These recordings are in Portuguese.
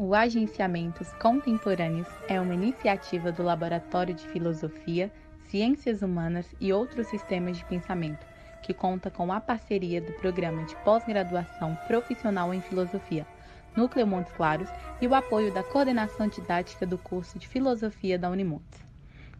O Agenciamentos Contemporâneos é uma iniciativa do Laboratório de Filosofia, Ciências Humanas e outros sistemas de pensamento, que conta com a parceria do Programa de Pós-Graduação Profissional em Filosofia, Núcleo Montes Claros, e o apoio da Coordenação Didática do curso de Filosofia da Unimontes.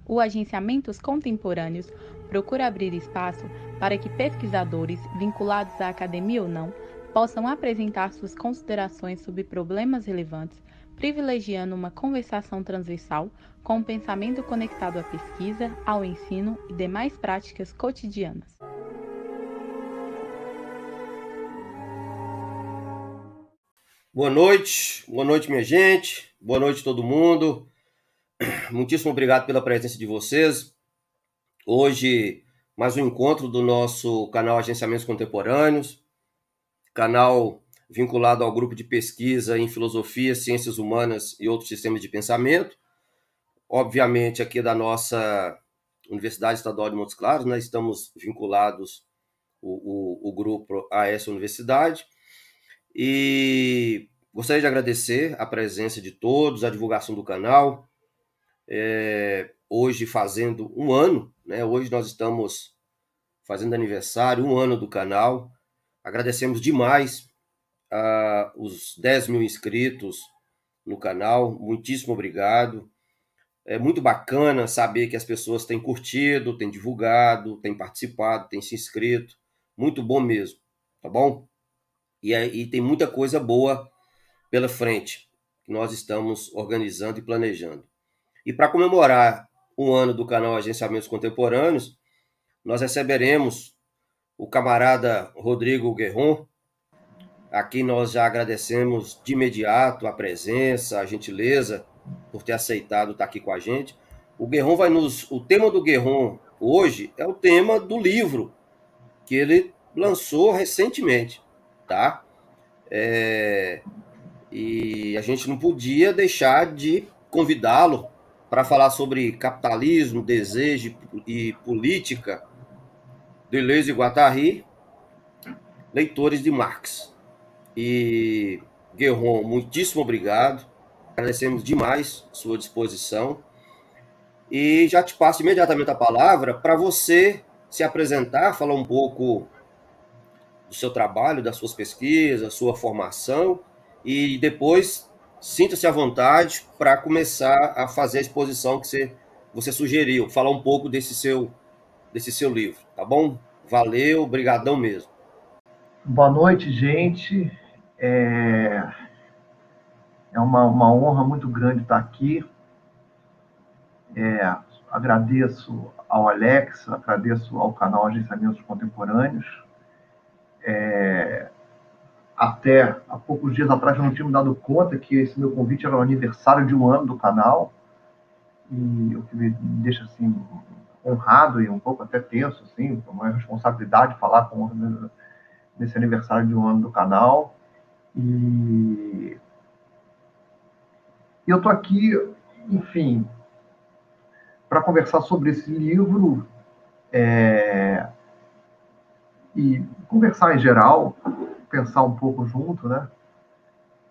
O Agenciamentos Contemporâneos procura abrir espaço para que pesquisadores, vinculados à academia ou não, possam apresentar suas considerações sobre problemas relevantes, privilegiando uma conversação transversal com um pensamento conectado à pesquisa, ao ensino e demais práticas cotidianas. Boa noite, boa noite, minha gente, boa noite, todo mundo. Muitíssimo obrigado pela presença de vocês. Hoje, mais um encontro do nosso canal Agenciamentos Contemporâneos canal vinculado ao grupo de pesquisa em filosofia, ciências humanas e outros sistemas de pensamento. Obviamente, aqui da nossa Universidade Estadual de Montes Claros, nós né, estamos vinculados o, o, o grupo a essa universidade. E gostaria de agradecer a presença de todos, a divulgação do canal. É, hoje fazendo um ano, né? Hoje nós estamos fazendo aniversário, um ano do canal. Agradecemos demais uh, os 10 mil inscritos no canal. Muitíssimo obrigado. É muito bacana saber que as pessoas têm curtido, têm divulgado, têm participado, têm se inscrito. Muito bom mesmo, tá bom? E, e tem muita coisa boa pela frente que nós estamos organizando e planejando. E para comemorar um ano do canal Agenciamentos Contemporâneos, nós receberemos o camarada Rodrigo Guerron. Aqui nós já agradecemos de imediato a presença, a gentileza por ter aceitado estar aqui com a gente. O Guerron vai nos. O tema do Guerron hoje é o tema do livro que ele lançou recentemente, tá? É, e a gente não podia deixar de convidá-lo para falar sobre capitalismo, desejo e política Deleuze e Guattari, leitores de Marx. E Guerron, muitíssimo obrigado. Agradecemos demais sua disposição. E já te passo imediatamente a palavra para você se apresentar, falar um pouco do seu trabalho, das suas pesquisas, sua formação e depois sinta-se à vontade para começar a fazer a exposição que você, você sugeriu, falar um pouco desse seu desse seu livro, tá bom? Valeu, brigadão mesmo. Boa noite, gente. É, é uma, uma honra muito grande estar aqui. É, agradeço ao Alex, agradeço ao canal Agenciamentos Contemporâneos. É, até há poucos dias atrás eu não tinha me dado conta que esse meu convite era o aniversário de um ano do canal. E o que me deixa assim honrado e um pouco até tenso, assim, uma responsabilidade falar com nesse aniversário de um ano do canal. E eu estou aqui, enfim, para conversar sobre esse livro é, e conversar em geral, pensar um pouco junto, né?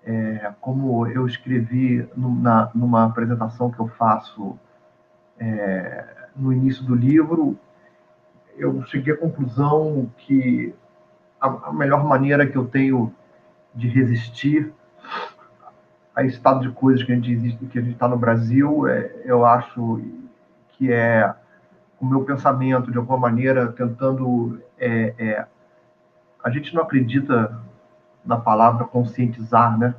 É, como eu escrevi na, numa apresentação que eu faço é, no início do livro, eu cheguei à conclusão que a, a melhor maneira que eu tenho de resistir a estado de coisas que a gente existe, que a gente está no Brasil, é, eu acho que é o meu pensamento de alguma maneira tentando é, é, a gente não acredita na palavra conscientizar, né?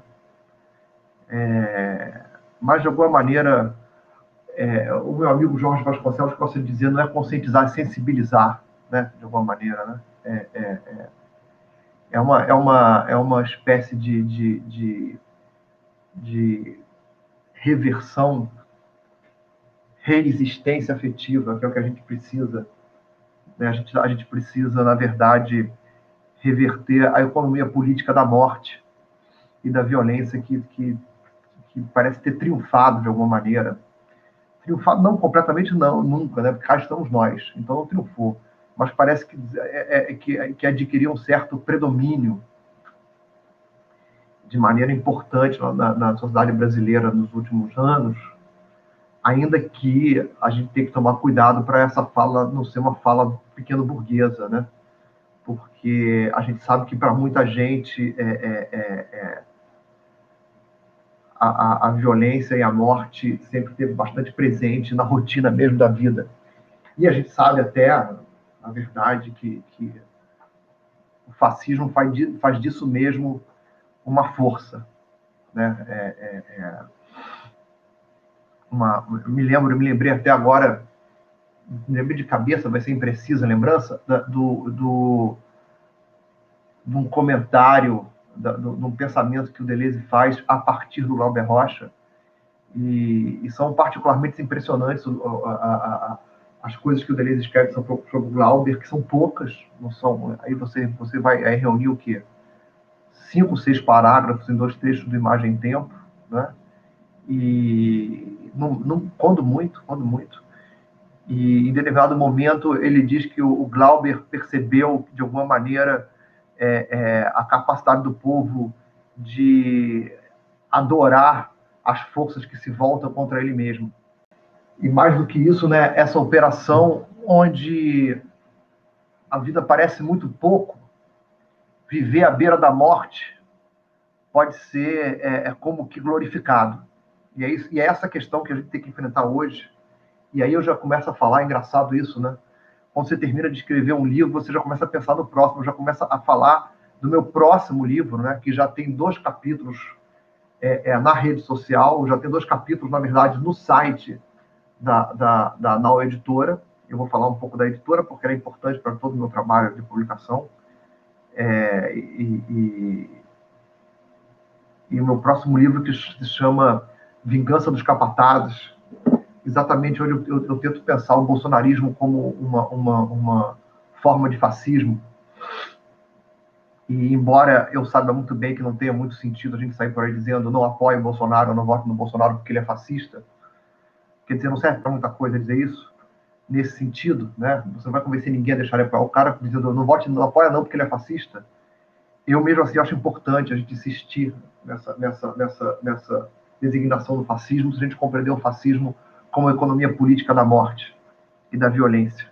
É, mas de alguma maneira é, o meu amigo Jorge Vasconcelos gosta de dizer, não é conscientizar, é sensibilizar, né, de alguma maneira, né? É, é, é, é uma, é, uma, é uma espécie de, de, de, de reversão, resistência afetiva, que é o que a gente precisa. Né? A, gente, a gente precisa, na verdade, reverter a economia política da morte e da violência que, que, que parece ter triunfado de alguma maneira não completamente não, nunca, né? Porque cá estamos nós, então não triunfou. Mas parece que, é, é, é que, que adquiriu um certo predomínio. de maneira importante na, na sociedade brasileira nos últimos anos, ainda que a gente tem que tomar cuidado para essa fala não ser uma fala pequeno burguesa, né? Porque a gente sabe que para muita gente é, é, é, a, a, violência e a morte sempre teve bastante presente na rotina mesmo da vida. E a gente sabe até, na verdade, que, que o fascismo faz, faz disso mesmo uma força. Né? É, é, é uma, me lembro, me lembrei até agora, me lembrei de cabeça, vai ser imprecisa a lembrança, da, do, do, de um comentário, da, do, um pensamento que o Deleuze faz a partir do Glauber Rocha, e, e são particularmente impressionantes a, a, a, as coisas que o Deleuze escreve sobre, sobre o Glauber, que são poucas, não são, aí você, você vai aí reunir o quê? Cinco, seis parágrafos em dois textos do Imagem e Tempo, né? E não, não, quando muito, quando muito. E em determinado momento ele diz que o, o Glauber percebeu de alguma maneira é, é, a capacidade do povo de adorar as forças que se voltam contra ele mesmo. E mais do que isso, né, essa operação onde a vida parece muito pouco, viver à beira da morte pode ser é, é como que glorificado. E é, isso, e é essa questão que a gente tem que enfrentar hoje. E aí eu já começo a falar, é engraçado isso, né? Quando você termina de escrever um livro, você já começa a pensar no próximo, já começa a falar do meu próximo livro, né? Que já tem dois capítulos é, é, na rede social, já tem dois capítulos, na verdade, no site da, da, da Nau Editora. Eu vou falar um pouco da editora, porque ela é importante para todo o meu trabalho de publicação. É, e, e, e, o meu próximo livro, que se chama Vingança dos Capatazes, exatamente onde eu, eu, eu, tento pensar o bolsonarismo como uma, uma, uma forma de fascismo. E embora eu saiba muito bem que não tenha muito sentido a gente sair por aí dizendo não apoio o Bolsonaro, não voto no Bolsonaro porque ele é fascista, quer dizer, não serve para muita coisa dizer isso nesse sentido, né? Você não vai convencer ninguém a deixar ele O cara dizendo não vote, não apoia não porque ele é fascista. Eu mesmo assim acho importante a gente insistir nessa nessa nessa nessa designação do fascismo, se a gente compreender o fascismo como a economia política da morte e da violência.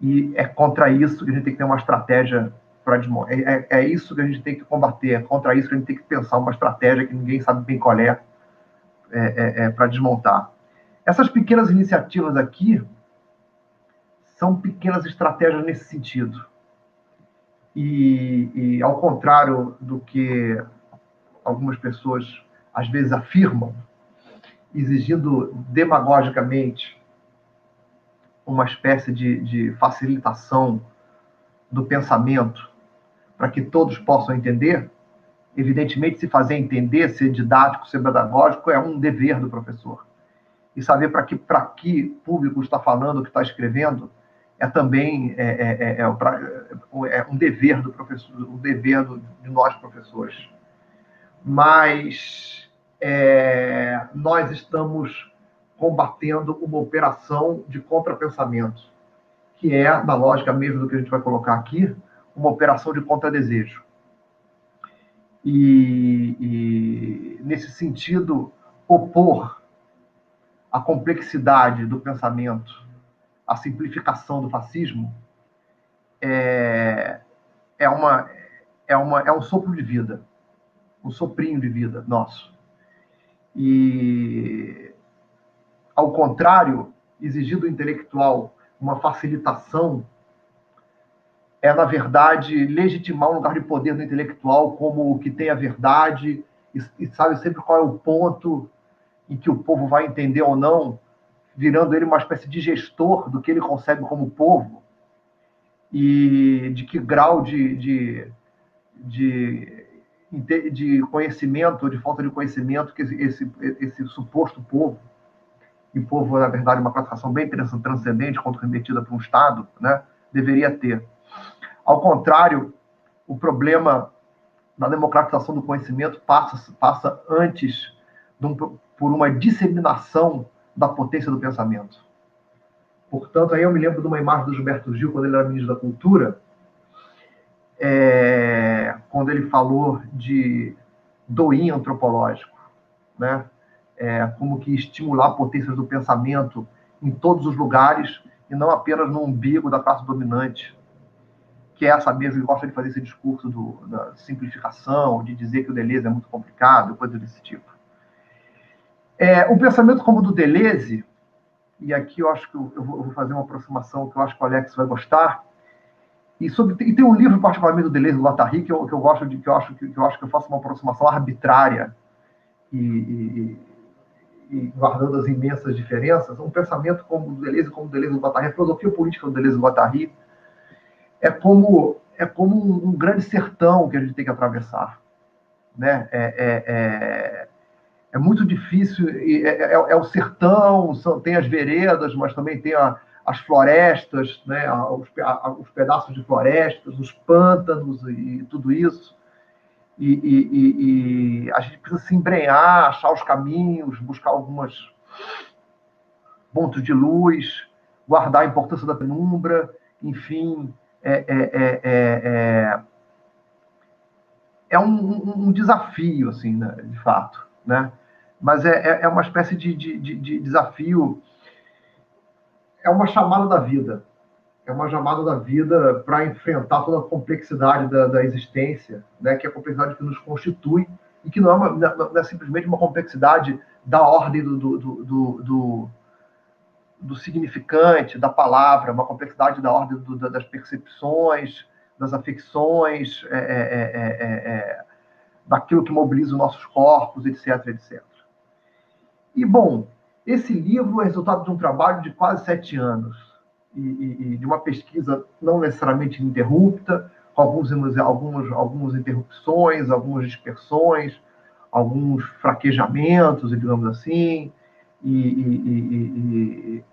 E é contra isso que a gente tem que ter uma estratégia para. É, é, é, isso que a gente tem que combater, é contra isso que a gente tem que pensar uma estratégia que ninguém sabe bem qual é, é, é, é para desmontar. Essas pequenas iniciativas aqui são pequenas estratégias nesse sentido. E, e ao contrário do que algumas pessoas às vezes afirmam, exigindo demagogicamente uma espécie de, de facilitação do pensamento para que todos possam entender, evidentemente, se fazer entender, ser didático, ser pedagógico, é um dever do professor. E saber para que, que público está falando, que está escrevendo, é também é, é, é, é, é um dever do professor, um dever do, de nós professores. Mas é, nós estamos combatendo uma operação de contrapensamento, que é, na lógica mesmo do que a gente vai colocar aqui, uma operação de contradesejo. E, e nesse sentido, opor a complexidade do pensamento, a simplificação do fascismo, é, é, uma, é, uma, é um sopro de vida, um soprinho de vida nosso. E, ao contrário, exigir do intelectual uma facilitação é, na verdade, legitimar um lugar de poder do intelectual como o que tem a verdade e, e sabe sempre qual é o ponto em que o povo vai entender ou não, virando ele uma espécie de gestor do que ele concebe como povo e de que grau de, de, de de conhecimento de falta de conhecimento que esse, esse suposto povo, e povo, na verdade, uma classificação bem transcendente, quando remetida para um Estado, né, deveria ter. Ao contrário, o problema da democratização do conhecimento passa, passa antes um, por uma disseminação da potência do pensamento. Portanto, aí eu me lembro de uma imagem do Gilberto Gil, quando ele era ministro da Cultura, é, quando ele falou de doim antropológico, né? É, como que estimular potências do pensamento em todos os lugares e não apenas no umbigo da classe dominante, que é essa mesmo que gosta de fazer esse discurso do, da simplificação, de dizer que o Deleuze é muito complicado, coisa desse tipo. É, um pensamento como o do Deleuze, e aqui eu acho que eu, eu, vou, fazer uma aproximação que eu acho que o Alex vai gostar, e, sobre, e tem um livro particularmente do Deleuze do Guattari que eu, que eu gosto de que eu acho que, que eu acho que eu faço uma aproximação arbitrária e, e, e, guardando as imensas diferenças, um pensamento como o Deleuze, como o Deleuze do Guattari, a filosofia política do Deleuze do Guattari é como é como um, grande sertão que a gente tem que atravessar, né? É, é, é, é muito difícil, é, é, é, o sertão, são, tem as veredas, mas também tem a, as florestas, né, os, os, pedaços de florestas, os pântanos e tudo isso. E, e, e, a gente precisa se embrenhar, achar os caminhos, buscar alguns pontos de luz, guardar a importância da penumbra, enfim, é, é, é, é, é um, um, desafio, assim, né, de fato, né? Mas é, é uma espécie de, de, de desafio é uma chamada da vida. É uma chamada da vida para enfrentar toda a complexidade da, da, existência, né? que é a complexidade que nos constitui e que não é, uma, não é simplesmente uma complexidade da ordem do, do, do, do, do significante, da palavra, uma complexidade da ordem das percepções, das afecções, é, é, é, daquilo que mobiliza os nossos corpos, etc, etc. E, bom, esse livro é resultado de um trabalho de quase sete anos e, e, e de uma pesquisa não necessariamente ininterrupta, com alguns, algumas, algumas interrupções, algumas dispersões, alguns fraquejamentos, digamos assim, e, e,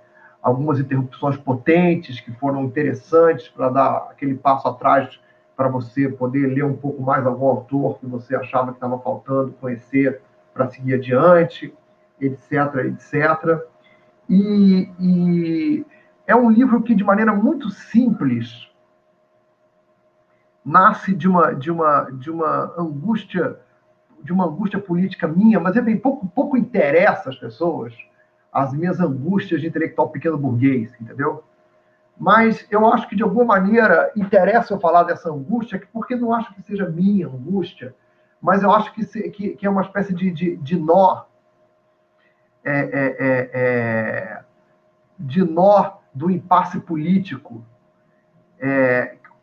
algumas interrupções potentes que foram interessantes para dar aquele passo atrás para você poder ler um pouco mais algum autor que você achava que estava faltando conhecer para seguir adiante etc, etc. E, e é um livro que, de maneira muito simples, nasce de uma, de uma, de uma angústia de uma angústia política minha, mas é bem pouco, pouco interessa as pessoas as minhas angústias de intelectual pequeno burguês, entendeu? Mas eu acho que de alguma maneira interessa eu falar dessa angústia, porque não acho que seja minha angústia, mas eu acho que, que, que é uma espécie de, de, de nó é, é, é, é, de nó do impasse político,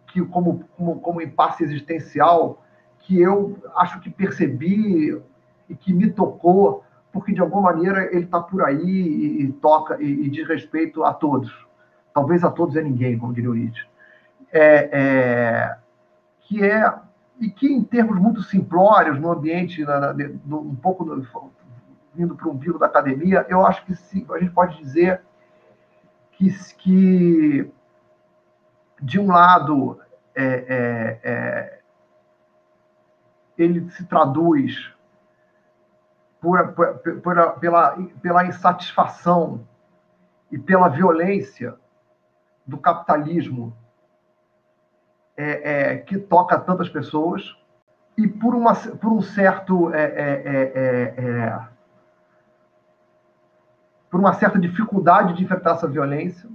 que como, como, como impasse existencial, que eu acho que percebi e que me tocou, porque de alguma maneira ele está por aí e, e toca e, e, diz respeito a todos. Talvez a todos é ninguém, como diria o Nietzsche. É, é, que é e que em termos muito simplórios no ambiente na, na, no, um pouco vindo para um vírus da academia, eu acho que sim, a gente pode dizer que, que de um lado, é, é, é, ele se traduz por, por, por, pela, pela insatisfação e pela violência do capitalismo é, é, que toca tantas pessoas e por, uma, por um certo é, é, é por uma certa dificuldade de enfrentar essa violência,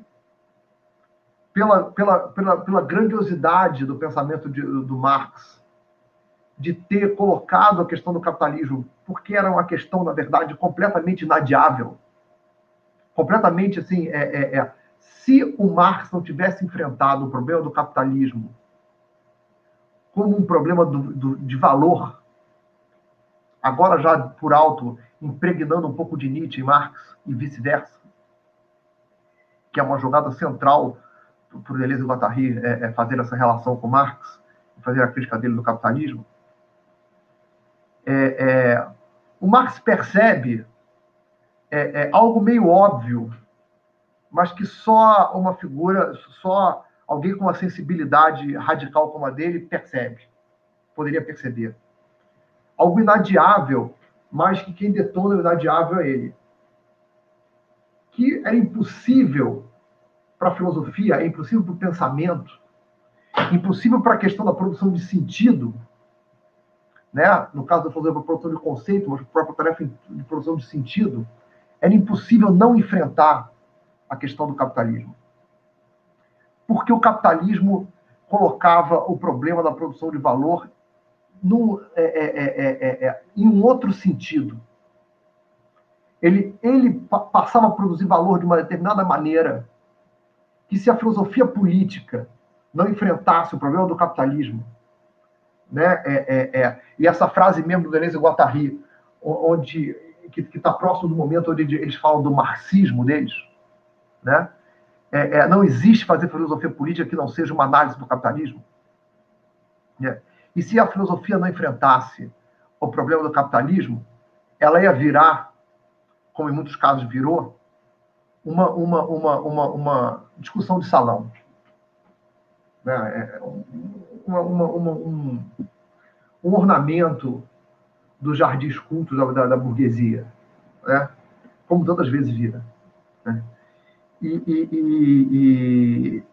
pela, pela, pela, pela grandiosidade do pensamento de, do Marx, de ter colocado a questão do capitalismo, porque era uma questão, na verdade, completamente inadiável. Completamente assim, é, é, é. se o Marx não tivesse enfrentado o problema do capitalismo como um problema do, do, de valor, agora já por alto impregnando um pouco de Nietzsche e Marx e vice-versa, que é uma jogada central para o Deleuze e Guattari é, é fazer essa relação com Marx, fazer a crítica dele do capitalismo. É, é, o Marx percebe é, é, algo meio óbvio, mas que só uma figura, só alguém com uma sensibilidade radical como a dele percebe, poderia perceber. Algo inadiável mas que quem detona a inadiável é ele. Que era impossível para a filosofia, é impossível para o pensamento, impossível para a questão da produção de sentido, né? no caso da filosofia, produção de conceito, mas a própria tarefa de produção de sentido, era impossível não enfrentar a questão do capitalismo. Porque o capitalismo colocava o problema da produção de valor no, é, é, é, em um outro sentido. Ele, ele passava a produzir valor de uma determinada maneira que se a filosofia política não enfrentasse o problema do capitalismo, né? É, é, é. E essa frase mesmo do Deleuze e Guattari, onde que está próximo do momento onde eles falam do marxismo deles, né? É, é, não existe fazer filosofia política que não seja uma análise do capitalismo. Né? E se a filosofia não enfrentasse o problema do capitalismo, ela ia virar, como em muitos casos virou, uma, uma, uma, uma, uma discussão de salão. Né? É, uma, uma, uma, um, um ornamento dos jardins cultos da, da, burguesia, né? como tantas vezes vira. Né? E, e, e,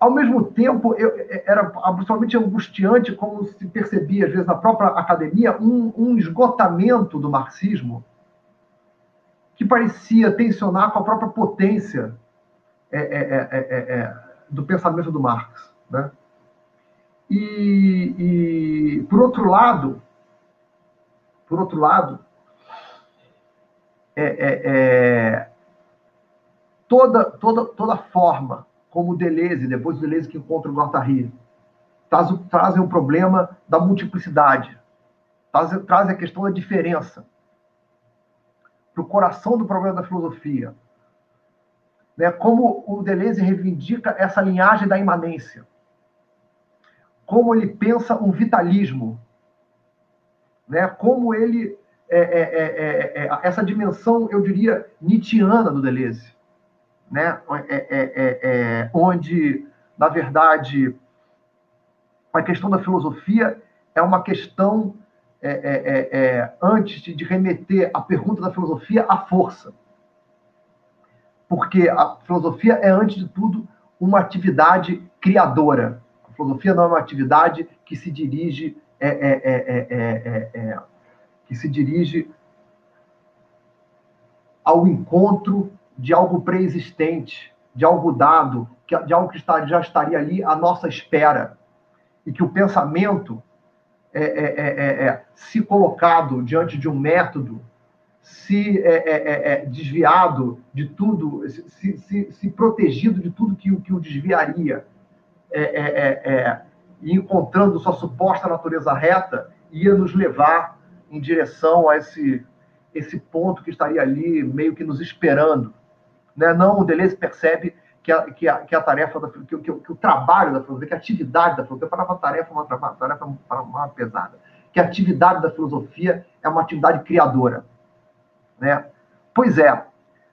ao mesmo tempo, eu, era absolutamente angustiante como se percebia, às vezes, na própria academia, um, um esgotamento do marxismo que parecia tensionar com a própria potência é, é, é, do pensamento do Marx. Né? E, e, por outro lado, por outro lado, é, é, é, toda, toda, toda forma como o Deleuze, depois Deleuze que encontra o Guattari, traz, trazem o problema da multiplicidade, trazem, a questão da diferença para o coração do problema da filosofia. Né? Como o Deleuze reivindica essa linhagem da imanência. Como ele pensa um vitalismo né? como ele. É, é, é, é essa dimensão, eu diria, nietzschiana do Deleuze, né? onde, na verdade, a questão da filosofia é uma questão, antes de remeter a pergunta da filosofia, à força. Porque a filosofia é, antes de tudo, uma atividade criadora. A filosofia não é uma atividade que se dirige é é é, é, é, que se dirige ao encontro de algo pré-existente, de algo dado, de algo que já estaria ali à nossa espera. E que o pensamento, é, se colocado diante de um método, se desviado de tudo, se, se, se, protegido de tudo que, que o desviaria, é, e encontrando sua suposta natureza reta, ia nos levar em direção a esse, esse ponto que estaria ali meio que nos esperando. Né? Não, o Deleuze percebe que a, que a, que a tarefa, da, que, que, que, o trabalho da filosofia, que a atividade da filosofia, para uma tarefa, uma, tarefa uma pesada, que a atividade da filosofia é uma atividade criadora. Né? Pois é,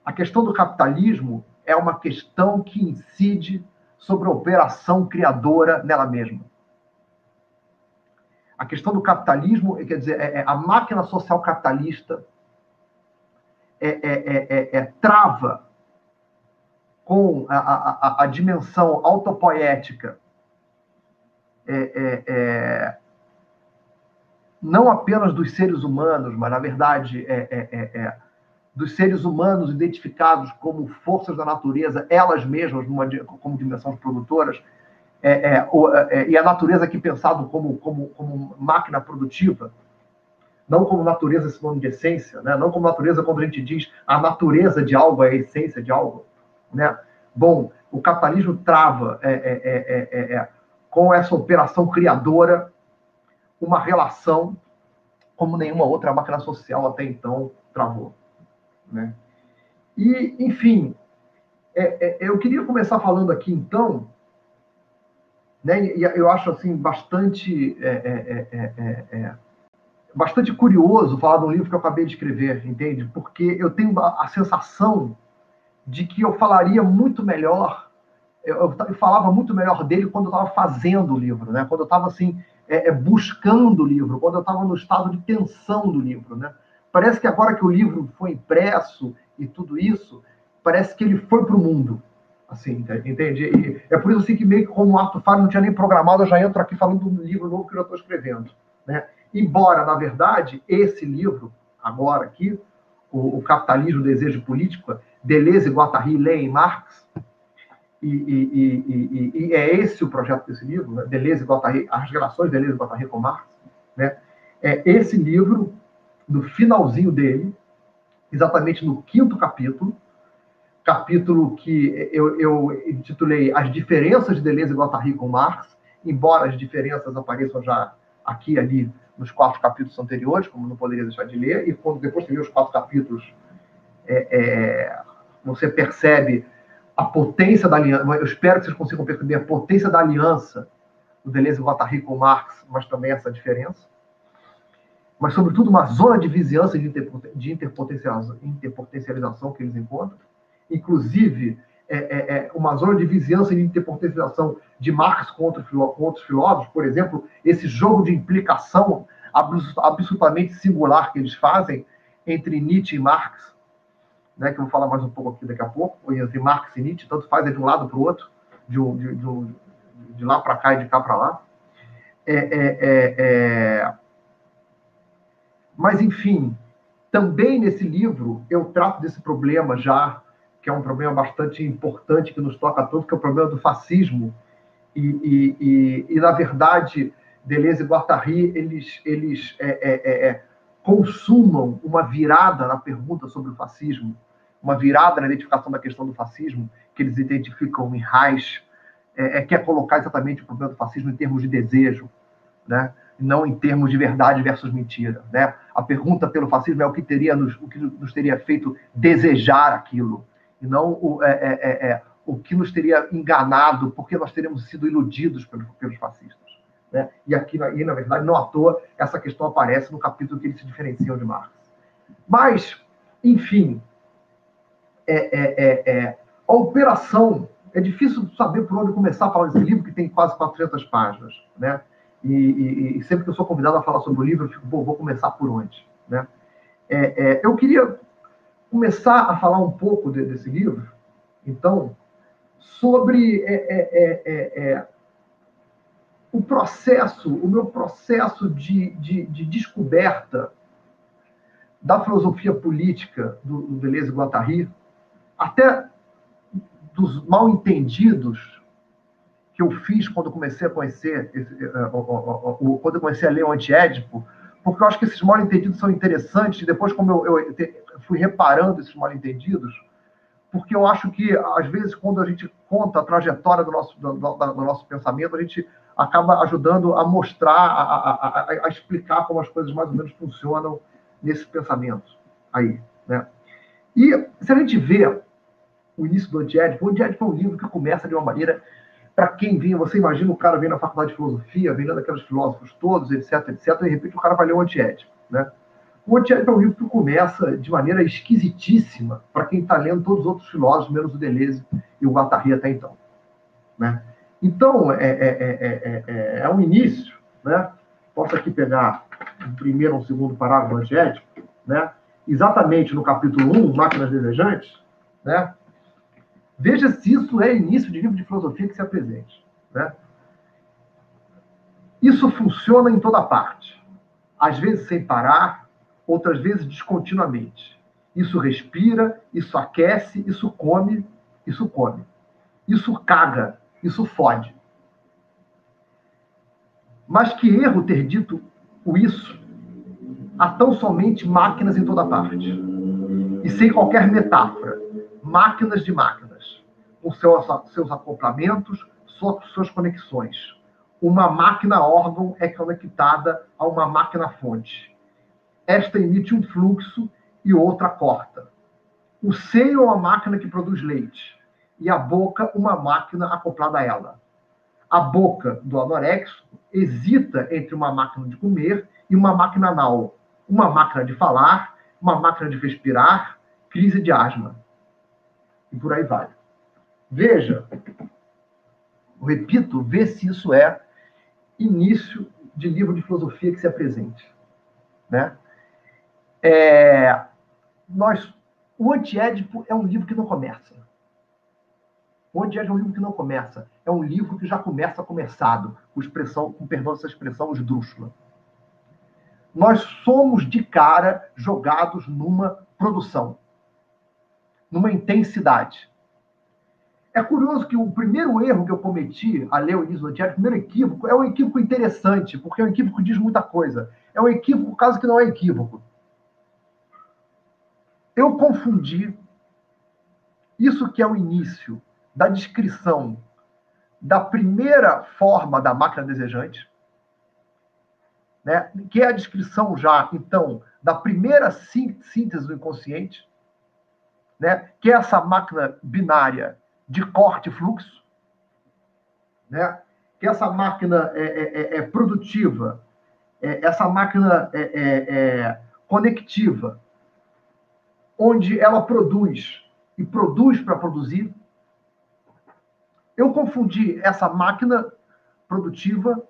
a questão do capitalismo é uma questão que incide sobre a operação criadora nela mesma. A questão do capitalismo, quer dizer, é, é a máquina social capitalista é, é, é trava com a, a, a dimensão autopoética não apenas dos seres humanos, mas, na verdade, é, dos seres humanos identificados como forças da natureza, elas mesmas, numa, como dimensões produtoras, é, é, é, e a natureza aqui pensado como, como, como máquina produtiva, não como natureza sinônimo de essência, né? não como natureza quando a gente diz a natureza de algo é a essência de algo. Né? Bom, o capitalismo trava é, é, é, com essa operação criadora uma relação como nenhuma outra máquina social até então travou. Né? E, enfim, eu queria começar falando aqui, então, né? E eu acho assim bastante é é, é, é, é, bastante curioso falar de um livro que eu acabei de escrever, entende? Porque eu tenho a sensação de que eu falaria muito melhor, eu, eu falava muito melhor dele quando eu estava fazendo o livro, né? Quando eu estava assim buscando o livro, quando eu estava no estado de tensão do livro, né? Parece que agora que o livro foi impresso e tudo isso, parece que ele foi para o mundo, Assim, entende? E é por isso assim, que meio que como um ato falho não tinha nem programado, eu já entro aqui falando do livro novo que eu estou escrevendo. Né? Embora, na verdade, esse livro, agora aqui, o, o Capitalismo, o Desejo Político, Deleuze, Guattari, Lenin, Marx, e, e, e, e, é esse o projeto desse livro, né? Deleuze Guattari, as relações de Deleuze e Guattari com Marx, né? É esse livro, no finalzinho dele, exatamente no quinto capítulo, capítulo que eu, eu intitulei As Diferenças de Deleuze e Guattari com Marx, embora as diferenças apareçam já aqui e ali nos quatro capítulos anteriores, como não poderia deixar de ler, e quando depois você lê os quatro capítulos, é, é, você percebe a potência da aliança. Eu espero que vocês consigam perceber a potência da aliança do Deleuze e Guattari com Marx, mas também essa diferença. Mas, sobretudo, uma zona de vizinhança de interpotencialização que eles encontram. Inclusive, é, é, é, uma zona de vizinhança e de interpotencialização de Marx com outros filósofos, por exemplo, esse jogo de implicação absolutamente singular que eles fazem entre Nietzsche e Marx, né, que eu vou falar mais um pouco aqui daqui a pouco, entre Marx e Nietzsche, tanto faz é de um lado para o outro, de, de, de, de, lá para cá e de cá para lá. É, é, é, é, Mas, enfim, também nesse livro eu trato desse problema já que é um problema bastante importante que nos toca a todos, que é o problema do fascismo. E, e, e, e na verdade, Deleuze e Guattari, eles, eles é, é, é, consumam uma virada na pergunta sobre o fascismo, uma virada na identificação da questão do fascismo, que eles identificam em Reich, é, é, colocar exatamente o problema do fascismo em termos de desejo, né? não em termos de verdade versus mentira. Né? A pergunta pelo fascismo é o que teria nos, o que nos teria feito desejar aquilo e não o, é, é, é, é, o que nos teria enganado, porque nós teríamos sido iludidos pelos, pelos fascistas. Né? E aqui, e, na verdade, não à toa, essa questão aparece no capítulo que eles se diferenciam de Marx. Mas, enfim, é, é, a operação. É difícil saber por onde começar a falar desse livro, que tem quase 400 páginas. Né? E, e, e sempre que eu sou convidado a falar sobre o livro, eu fico, vou começar por onde? Né? eu queria começar a falar um pouco de, desse livro, então, sobre é, é, é, é, o processo, o meu processo de, de, de descoberta da filosofia política do, do Deleuze e Guattari, até dos mal entendidos que eu fiz quando comecei a conhecer, quando eu comecei a ler o Antiédipo, porque eu acho que esses mal entendidos são interessantes, e depois, como eu, eu fui reparando esses mal entendidos, porque eu acho que, às vezes, quando a gente conta a trajetória do nosso, do, do, do nosso pensamento, a gente acaba ajudando a mostrar, a, a, a, explicar como as coisas mais ou menos funcionam nesse pensamento aí, né? E se a gente vê o início do Antiédipo, o Antiédipo é um livro que começa de uma maneira para quem vinha, você imagina o cara vem na faculdade de filosofia, vem lendo aqueles filósofos todos, etc, etc, e de repente o cara vai ler o Antiédipo, né? O Antiédipo é um livro que começa de maneira esquisitíssima para quem está lendo todos os outros filósofos, menos o Deleuze e o Guattari até então, né? Então, é, é, é, é, um início, né? Posso aqui pegar um primeiro ou um segundo parágrafo Antiédipo, né? Exatamente no capítulo 1, Máquinas Desejantes, né? Veja se isso é início de livro de filosofia que se apresente. Né? Isso funciona em toda parte. Às vezes sem parar, outras vezes descontinuamente. Isso respira, isso aquece, isso come, isso come. Isso caga, isso fode. Mas que erro ter dito o isso há tão somente máquinas em toda parte. E sem qualquer metáfora. Máquinas de máquinas com seus, seus acoplamentos, suas conexões. Uma máquina órgão é conectada a uma máquina fonte. Esta emite um fluxo e outra corta. O seio é uma máquina que produz leite e a boca uma máquina acoplada a ela. A boca do anorexo hesita entre uma máquina de comer e uma máquina anal, uma máquina de falar, uma máquina de respirar, crise de asma. E por aí vai. Veja, repito, vê se isso é início de livro de filosofia que se apresente. Né? É, nós, o Antiédipo é um livro que não começa. O Antiédipo é um livro que não começa. É um livro que já começa começado, com expressão, com perdão dessa expressão esdrúxula. nós somos de cara jogados numa produção, numa intensidade. É curioso que o primeiro erro que eu cometi a ler o início do Antiético, o primeiro equívoco, é um equívoco interessante, porque é um equívoco que diz muita coisa. É um equívoco, caso que não é equívoco. Eu confundi isso que é o início da descrição da primeira forma da máquina desejante, né, que é a descrição já, então, da primeira síntese do inconsciente, né, que é essa máquina binária de corte e fluxo, né, que é essa máquina é, é, é, é produtiva, é, essa máquina é, conectiva, onde ela produz e produz para produzir. Eu confundi essa máquina produtiva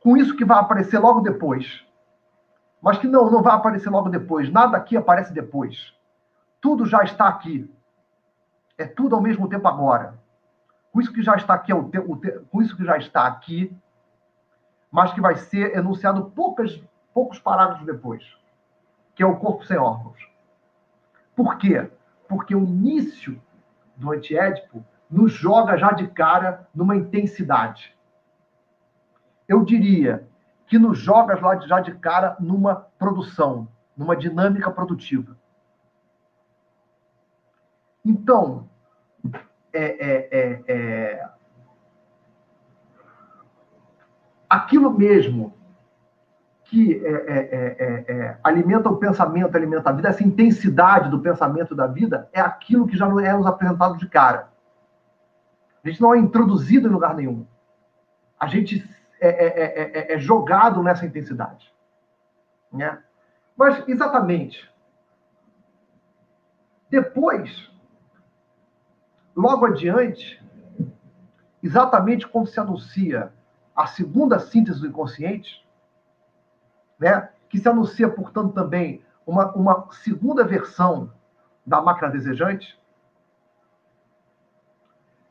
com isso que vai aparecer logo depois. Mas que não, não vai aparecer logo depois. Nada aqui aparece depois. Tudo já está aqui. É tudo ao mesmo tempo agora. Com isso que já está aqui, te, com isso que já está aqui, mas que vai ser enunciado poucas, poucos parágrafos depois, que é o corpo sem órgãos. Por quê? Porque o início do antiédipo nos joga já de cara numa intensidade eu diria que nos joga já de cara numa produção, numa dinâmica produtiva. Então, é, é, é, é, aquilo mesmo que é, é, alimenta o pensamento, alimenta a vida, essa intensidade do pensamento da vida, é aquilo que já não é nos apresentado de cara. A gente não é introduzido em lugar nenhum. A gente é é, é, é, é, jogado nessa intensidade. Né? Mas, exatamente, depois, logo adiante, exatamente como se anuncia a segunda síntese do inconsciente, né? que se anuncia, portanto, também uma, uma segunda versão da máquina desejante,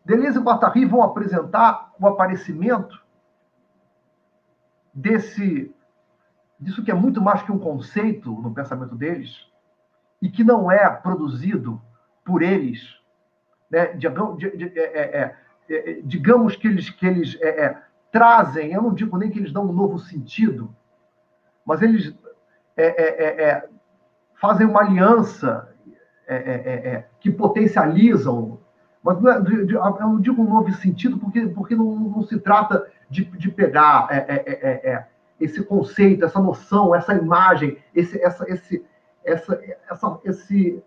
Deleuze e Guattari vão apresentar o aparecimento desse disso que é muito mais que um conceito no pensamento deles e que não é produzido por eles, né? digamos, é, é, é, digamos que eles que eles é, é, trazem, eu não digo nem que eles dão um novo sentido, mas eles é, fazem uma aliança que potencializam mas é, eu não digo um novo sentido porque, porque não, não se trata de, de pegar é é, é, é, é, esse conceito, essa noção, essa imagem, esse, essa, esse, essa, essa, esse.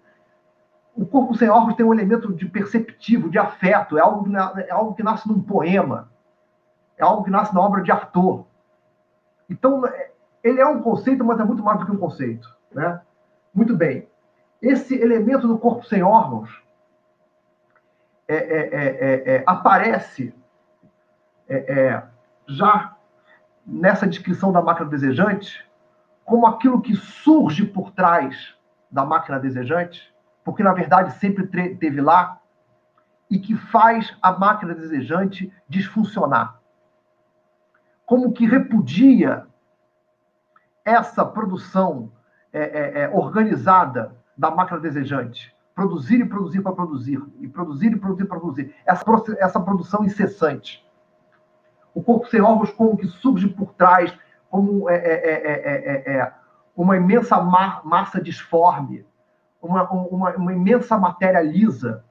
O corpo sem órgãos tem um elemento de perceptivo, de afeto, é algo, é algo que nasce num poema, é algo que nasce na obra de Arthur. Então, ele é um conceito, mas é muito mais do que um conceito. Né? Muito bem. Esse elemento do corpo sem órgãos é, é, é, aparece já nessa descrição da máquina desejante como aquilo que surge por trás da máquina desejante, porque na verdade sempre teve lá, e que faz a máquina desejante disfuncionar. Como que repudia essa produção é, é, é, organizada da máquina desejante. Produzir e produzir para produzir, e produzir e produzir para produzir. Essa, essa produção incessante o corpo sem órgãos como que surge por trás, como é, é, é, uma imensa ma massa disforme, uma, uma, uma imensa matéria lisa,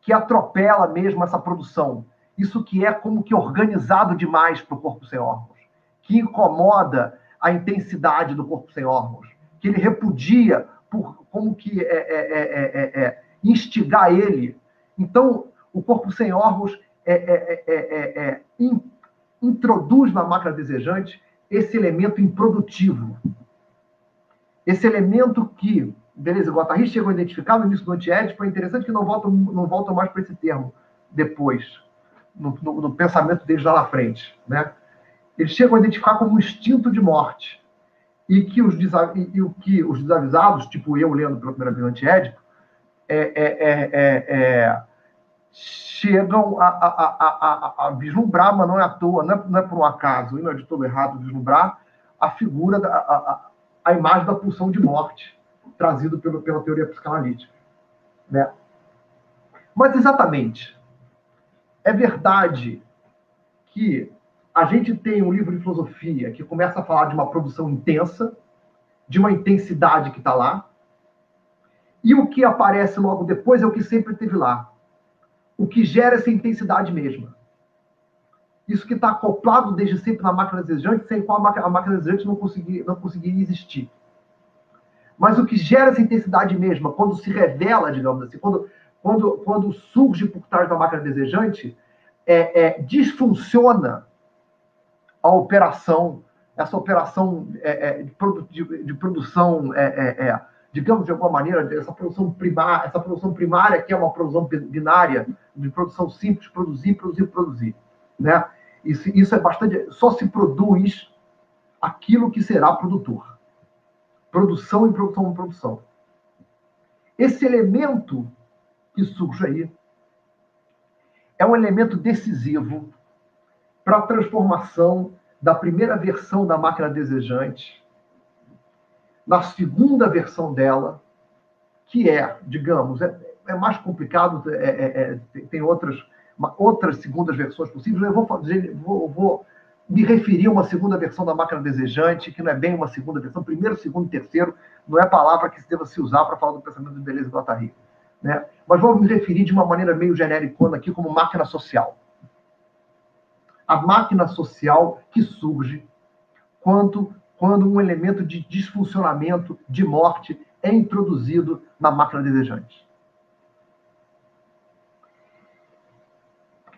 que atropela mesmo essa produção. Isso que é como que organizado demais para o corpo sem órgãos, que incomoda a intensidade do corpo sem órgãos, que ele repudia por como que é, é, é, instigar ele. Então, o corpo sem órgãos é, é, é, in, introduz na máquina desejante esse elemento improdutivo. Esse elemento que, beleza, Guattari chegou a identificar no início do antiédipo, é interessante que não voltam não volta mais para esse termo depois, no, no, no, pensamento deles lá na frente. Né? Eles chegam a identificar como um instinto de morte. E que os, e, e que os desavisados, tipo eu lendo pela primeira vez antiédipo, é, é, é, chegam a, a, a, a, vislumbrar, mas não é à toa, não é, não é por um acaso, e não é de todo errado vislumbrar, a figura, da, a, a, imagem da pulsão de morte trazido pelo, pela teoria psicanalítica. Né? Mas exatamente, é verdade que a gente tem um livro de filosofia que começa a falar de uma produção intensa, de uma intensidade que está lá, e o que aparece logo depois é o que sempre teve lá. O que gera essa intensidade mesma. Isso que está acoplado desde sempre na máquina desejante, sem qual a máquina, desejante não, conseguir, não conseguiria existir. Mas o que gera essa intensidade mesma, quando se revela, digamos assim, quando, quando, quando surge por trás da máquina desejante, é, é, disfunciona a operação, essa operação é, é de, produ de, de, produção, é, é, digamos de alguma maneira, essa produção primária, essa produção primária que é uma produção binária, de produção simples, produzir, produzir, produzir, né? Isso, isso é bastante. Só se produz aquilo que será produtor. Produção e produção e produção. Esse elemento que surge aí é um elemento decisivo para a transformação da primeira versão da máquina desejante na segunda versão dela, que é, digamos, é, é mais complicado, é, é, é tem outras, outras segundas versões possíveis. Eu vou, fazer, vou, vou me referir a uma segunda versão da máquina desejante, que não é bem uma segunda versão, primeiro, segundo, terceiro, não é palavra que se deva se usar para falar do pensamento de beleza do Guattari. Né? Mas vou me referir de uma maneira meio genérica aqui como máquina social. A máquina social que surge quando, um elemento de disfuncionamento, de morte, é introduzido na máquina desejante.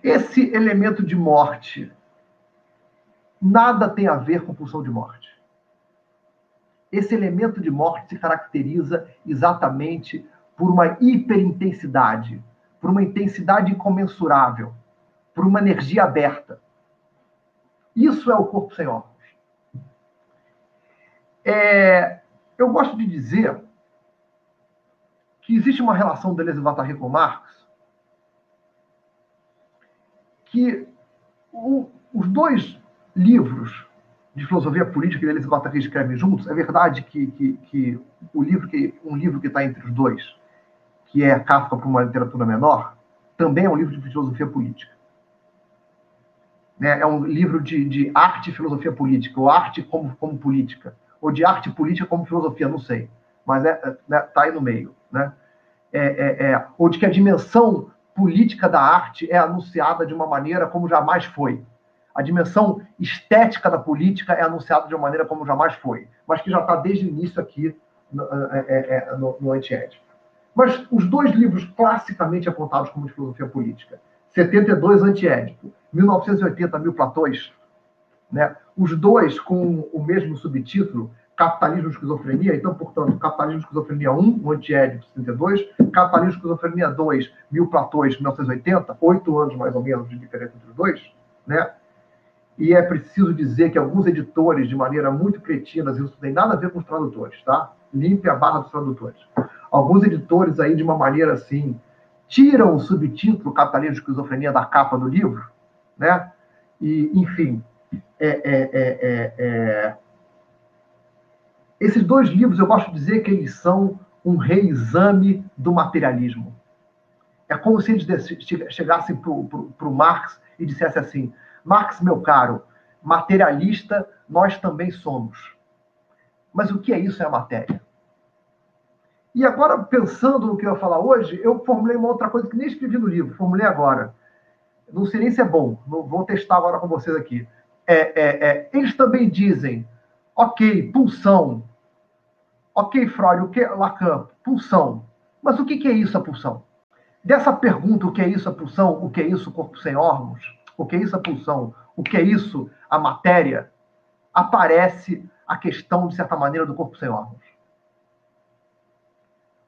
Esse elemento de morte nada tem a ver com pulsão de morte. Esse elemento de morte se caracteriza exatamente por uma hiperintensidade, por uma intensidade incomensurável, por uma energia aberta. Isso é o corpo sem órgãos. É, eu gosto de dizer que existe uma relação de Deleuze e Guattari com Marx que o, os dois livros de filosofia política que Deleuze e Guattari escrevem juntos, é verdade que, que, que o livro que um livro que está entre os dois que é Kafka para uma literatura menor, também é um livro de filosofia política. Né? É um livro de, de arte e filosofia política, ou arte como, como política, ou de arte política como filosofia, não sei. Mas está é, é né, tá aí no meio. Né? É, é, é, ou de que a dimensão política da arte é anunciada de uma maneira como jamais foi. A dimensão estética da política é anunciada de uma maneira como jamais foi, mas que já está desde o início aqui no, é, no, no antiético. Mas os dois livros classicamente apontados como de filosofia política, 72 Antiédipo, 1980 Mil Platões, né? os dois com o mesmo subtítulo, Capitalismo e Esquizofrenia, então, portanto, Capitalismo e Esquizofrenia 1, o Antiédipo, 72, Capitalismo e Esquizofrenia 2, Mil Platões, 1980, oito anos mais ou menos de diferença entre os dois, né? E é preciso dizer que alguns editores, de maneira muito cretina, isso não tem nada a ver com os tradutores, tá? Limpe a barra dos tradutores alguns editores aí, de uma maneira assim, tiram o subtítulo Capitalismo de Esquizofrenia da capa do livro, né? E, enfim, é, é, é, é, esses dois livros eu gosto de dizer que eles são um reexame do materialismo. É como se eles chegassem para o Marx e dissessem assim: Marx, meu caro, materialista nós também somos. Mas o que é isso é a matéria? E agora, pensando no que eu ia falar hoje, eu formulei uma outra coisa que nem escrevi no livro, formulei agora. Não sei nem se é bom, vou testar agora com vocês aqui. É, é, é, eles também dizem, ok, pulsão. Ok, Freud, o que Lacan? Pulsão. Mas o que, que é isso, a pulsão? Dessa pergunta, o que é isso, a pulsão? O que é isso, o corpo sem órgãos? O que é isso, a pulsão? O que é isso, a matéria? Aparece a questão, de certa maneira, do corpo sem órgãos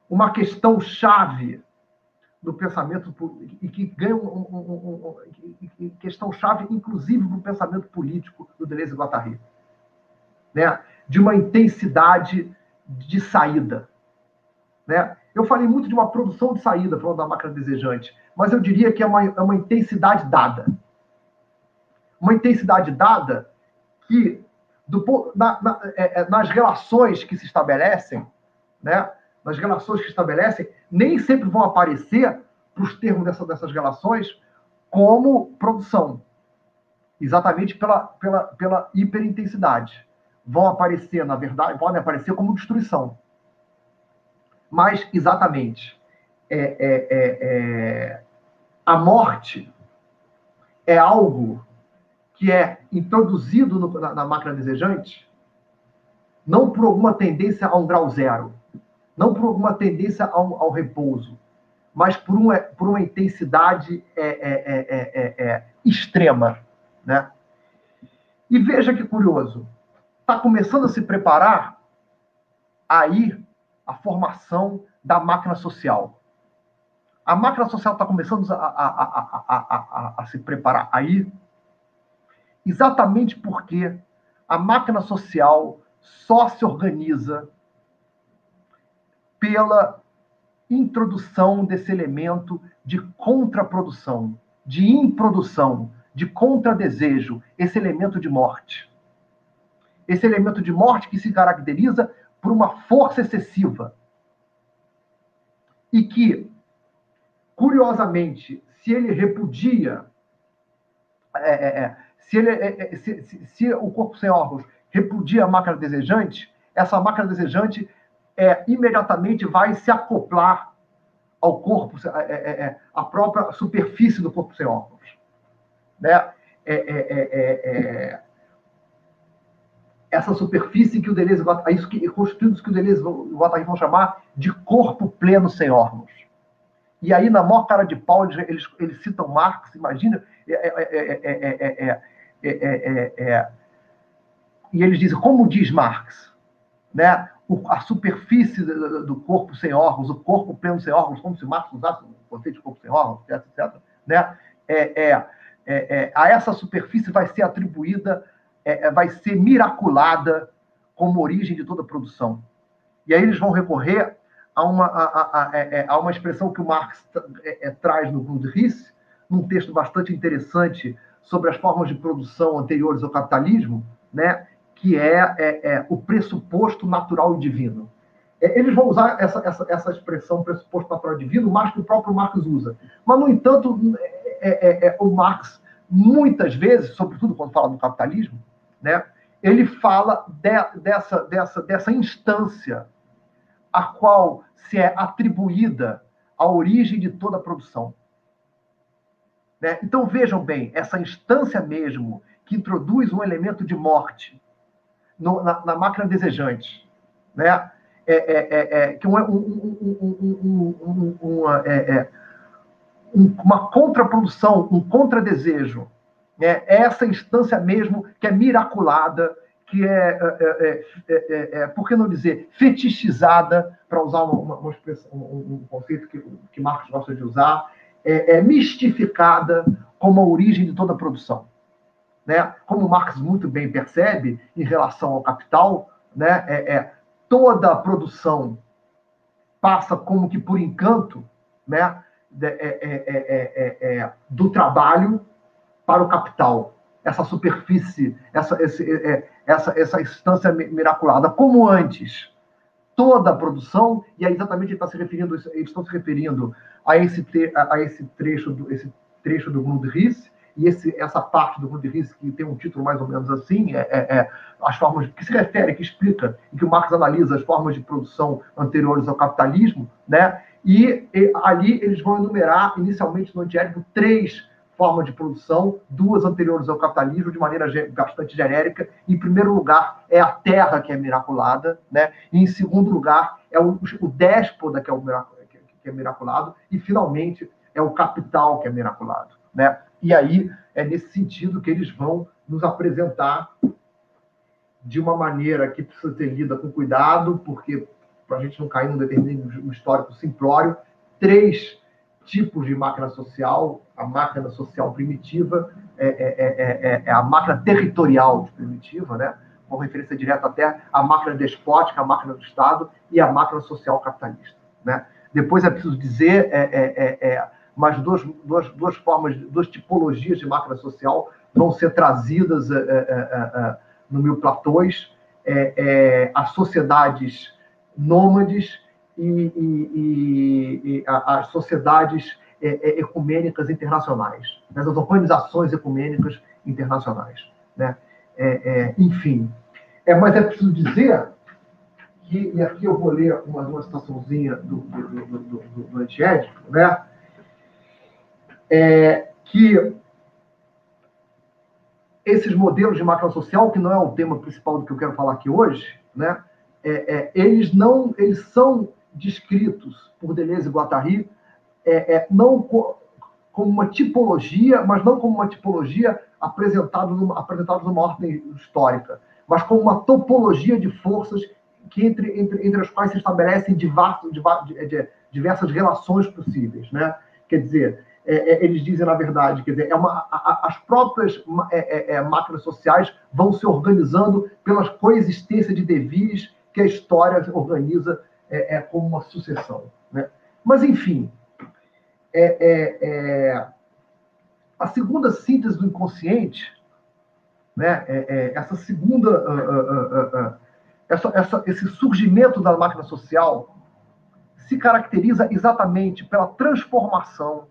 uma questão chave do pensamento e que ganha um, um, um, questão chave, inclusive, no pensamento político do Deleuze e Guattari, né? de uma intensidade de saída. Né? Eu falei muito de uma produção de saída, falando da máquina desejante, mas eu diria que é uma, é uma intensidade dada. Uma intensidade dada que do, na, na, é, é, nas relações que se estabelecem, né? Nas relações que estabelecem, nem sempre vão aparecer, para os termos dessa, dessas relações, como produção. Exatamente pela, pela, pela hiperintensidade. Vão aparecer, na verdade, podem aparecer como destruição. Mas, exatamente, é, é, é, é a morte é algo que é introduzido no, na, na, máquina desejante, não por alguma tendência a um grau zero, não por alguma tendência ao, ao repouso, mas por uma, por uma intensidade é, é, é, extrema. Né? E veja que curioso, está começando a se preparar aí a formação da máquina social. A máquina social está começando a, a, a, a, se preparar aí exatamente porque a máquina social só se organiza pela introdução desse elemento de contraprodução, de improdução, de contradesejo, esse elemento de morte. Esse elemento de morte que se caracteriza por uma força excessiva. E que, curiosamente, se ele repudia é, é, é se, ele, é, é, se, se, se, o corpo sem órgãos repudia a máquina desejante, essa máquina desejante é, imediatamente vai se acoplar ao corpo, é, é, é a própria superfície do corpo sem órgãos. Né? essa superfície que o Deleuze, é isso que constituídos que o Deleuze e o vão chamar de corpo pleno sem órgãos. E aí, na maior cara de pau, eles, eles citam Marx, imagina, é, é, é, é, é, é, e eles dizem, como diz Marx, né? A superfície do, corpo sem órgãos, o corpo pleno sem órgãos, como se Marx usasse o conceito de corpo sem órgãos, etc, etc né? É, é, é, a essa superfície vai ser atribuída, vai ser miraculada como origem de toda a produção. E aí eles vão recorrer a uma, a, a, a uma expressão que o Marx traz no Grundrisse, num texto bastante interessante sobre as formas de produção anteriores ao capitalismo, né, que é, é, é o pressuposto natural e divino. É, eles vão usar essa, essa, essa expressão pressuposto natural divino mais que o próprio Marx usa. Mas, no entanto, é, é, é, o Marx, muitas vezes, sobretudo quando fala do capitalismo, né, ele fala de, dessa, dessa, dessa instância a qual se é atribuída a origem de toda a produção. Né? Então vejam bem, essa instância mesmo que introduz um elemento de morte no, na, na, máquina desejante, né? É, é, é, é que um, um, um, uma, é, é, contraprodução, um contradesejo, né? essa instância mesmo que é miraculada, que é, é, por que não dizer, fetichizada, para usar uma, uma, um, conceito que, que Marcos gosta de usar, é, é mistificada como a origem de toda a produção. Né? Como Marx muito bem percebe em relação ao capital, né? é, é toda a produção passa como que por encanto né? É é, é, é, é, do trabalho para o capital. Essa superfície, essa, esse, essa, essa instância miraculada, como antes toda a produção, e é exatamente ele está se referindo, eles estão se referindo a esse, a esse trecho do, esse trecho do Grundrisse, e esse, essa parte do Grundrisse que tem um título mais ou menos assim, é, é, é, as formas que se refere, que explica, e que o Marx analisa as formas de produção anteriores ao capitalismo, né? E, e ali eles vão enumerar, inicialmente no Antiérico, três forma de produção, duas anteriores ao capitalismo, de maneira bastante genérica. Em primeiro lugar, é a terra que é miraculada, né? e em segundo lugar, é o, o déspota que é, o, que é miraculado, e finalmente é o capital que é miraculado. Né? E aí é nesse sentido que eles vão nos apresentar de uma maneira que precisa ser lida com cuidado, porque para a gente não cair num determinado histórico simplório, três tipos de máquina social. A máquina social primitiva é, é, é, é a máquina territorial primitiva, né? com referência direta até a máquina despótica, a máquina do Estado e a máquina social capitalista. Né? Depois é preciso dizer é, é, é, mais duas, duas, duas formas, duas tipologias de máquina social vão ser trazidas no Mil Platôs, é, é, as sociedades nômades e, e, e, e as sociedades é, é, ecumênicas internacionais, né? as organizações ecumênicas internacionais. Né? É, enfim, mas é preciso dizer que, e aqui eu vou ler uma, uma citaçãozinha do, do, do, do, do né? É, que esses modelos de máquina social, que não é o tema principal do que eu quero falar aqui hoje, né? É, é, eles não, eles são descritos por Deleuze e Guattari é, é, não co, como uma tipologia, mas não como uma tipologia apresentada numa, apresentada numa ordem histórica, mas como uma topologia de forças que entre, entre, entre as quais se estabelecem diversos, diversas relações possíveis, né? Quer dizer, é, é, eles dizem na verdade, quer dizer, é uma, a, as próprias é, é, é, máquinas sociais vão se organizando pelas coexistências de devires que a história organiza como uma sucessão, né? Mas enfim, a segunda síntese do inconsciente, né? essa segunda uh, uh, uh, essa, essa, esse surgimento da máquina social se caracteriza exatamente pela transformação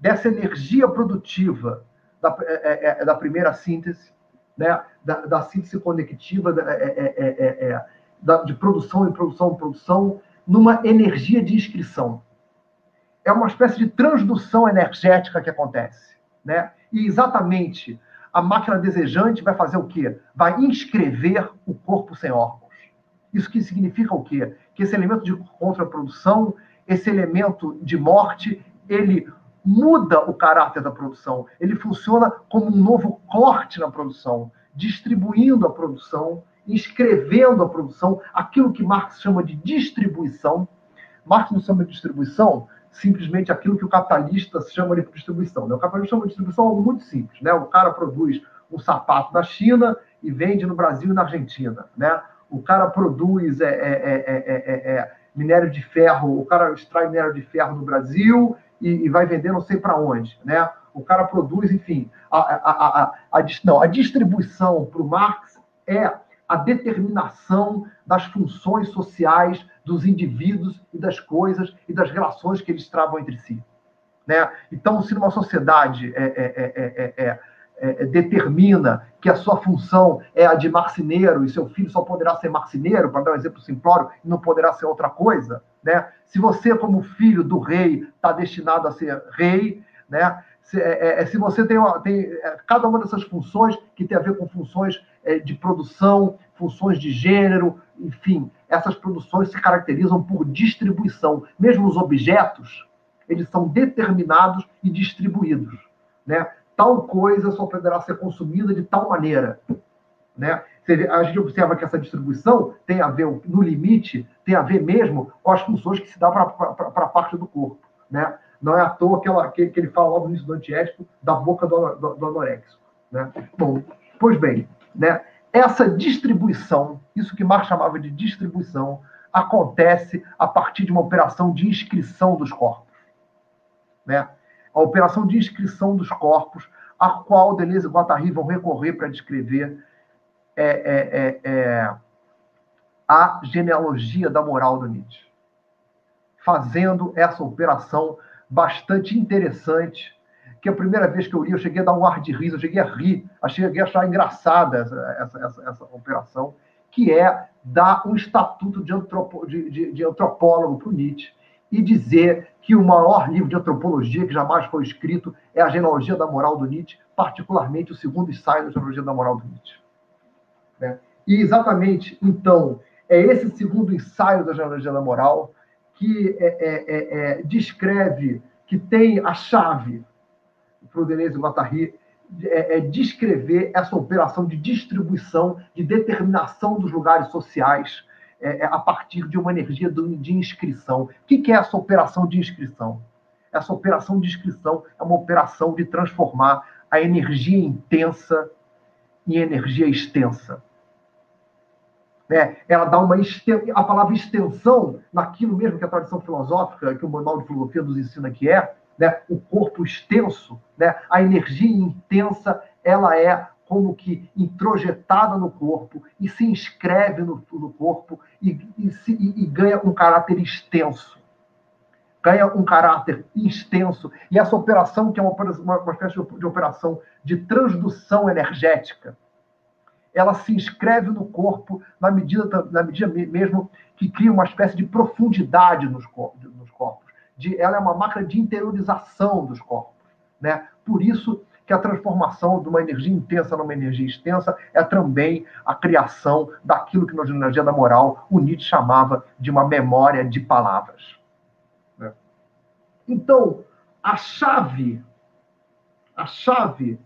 dessa energia produtiva da, é, é, é da primeira síntese, né, da, da síntese conectiva é, é, da, de produção em produção em produção, numa energia de inscrição. É uma espécie de transdução energética que acontece. Né? E exatamente a máquina desejante vai fazer o quê? Vai inscrever o corpo sem órgãos. Isso que significa o quê? Que esse elemento de contraprodução, esse elemento de morte, ele muda o caráter da produção. Ele funciona como um novo corte na produção, distribuindo a produção, inscrevendo a produção, aquilo que Marx chama de distribuição. Marx não chama de distribuição simplesmente aquilo que o capitalista chama de distribuição. Né? O capitalista chama de distribuição algo muito simples. Né? O cara produz um sapato na China e vende no Brasil e na Argentina. Né? O cara produz é, é, é, minério de ferro, o cara extrai minério de ferro no Brasil e, e vai vender não sei para onde. Né? O cara produz, enfim. A, a, a, a, não, a distribuição para o Marx é a determinação das funções sociais dos indivíduos e das coisas e das relações que eles travam entre si. Né? Então, se numa sociedade é, é, é, determina que a sua função é a de marceneiro e seu filho só poderá ser marceneiro, para dar um exemplo simplório, e não poderá ser outra coisa, né? se você, como filho do rei, está destinado a ser rei, né? se, é, é, se você tem, uma, tem é, cada uma dessas funções que tem a ver com funções é, de produção, funções de gênero, enfim, essas produções se caracterizam por distribuição. Mesmo os objetos, eles são determinados e distribuídos. Né? Tal coisa só poderá ser consumida de tal maneira. Né? A gente observa que essa distribuição tem a ver, no limite, tem a ver mesmo com as funções que se dá para a parte do corpo. Né? Não é à toa que, ela, que, que ele fala logo no início do antiético da boca do, do, do anorexo. Né? Bom, pois bem, né? essa distribuição, isso que Marx chamava de distribuição, acontece a partir de uma operação de inscrição dos corpos. Né? A operação de inscrição dos corpos, a qual Deleuze e Guattari vão recorrer para descrever é, é, é, é, a genealogia da moral do Nietzsche. Fazendo essa operação bastante interessante, que a primeira vez que eu li, eu cheguei a dar um ar de riso, eu cheguei a rir, cheguei a achar engraçada essa, essa, essa, essa operação, que é dar um estatuto de, antropo, de, de, de antropólogo para o Nietzsche e dizer que o maior livro de antropologia que jamais foi escrito é a Genealogia da Moral do Nietzsche, particularmente o segundo ensaio da Genealogia da Moral do Nietzsche. Né? E exatamente, então, é esse segundo ensaio da Genealogia da Moral que é, é, é, é descreve, que tem a chave para o Deleuze e Guattari é, é, descrever essa operação de distribuição, de determinação dos lugares sociais é, é a partir de uma energia de inscrição. O que é essa operação de inscrição? Essa operação de inscrição é uma operação de transformar a energia intensa em energia extensa. Né? Ela dá uma a palavra extensão naquilo mesmo que a tradição filosófica, que o manual de filosofia nos ensina que é, né? o corpo extenso, né? a energia intensa, ela é como que introjetada no corpo e se inscreve no, no corpo e, e, se, e, e ganha um caráter extenso. Ganha um caráter extenso. E essa operação, que é uma, uma, uma espécie de, operação de transdução energética, ela se inscreve no corpo na medida, na medida mesmo que cria uma espécie de profundidade nos corpos. Nos corpos. De, ela é uma máquina de interiorização dos corpos. Né? Por isso que a transformação de uma energia intensa numa energia extensa é também a criação daquilo que na energia da moral o Nietzsche chamava de uma memória de palavras. Né? Então, a chave, a chave,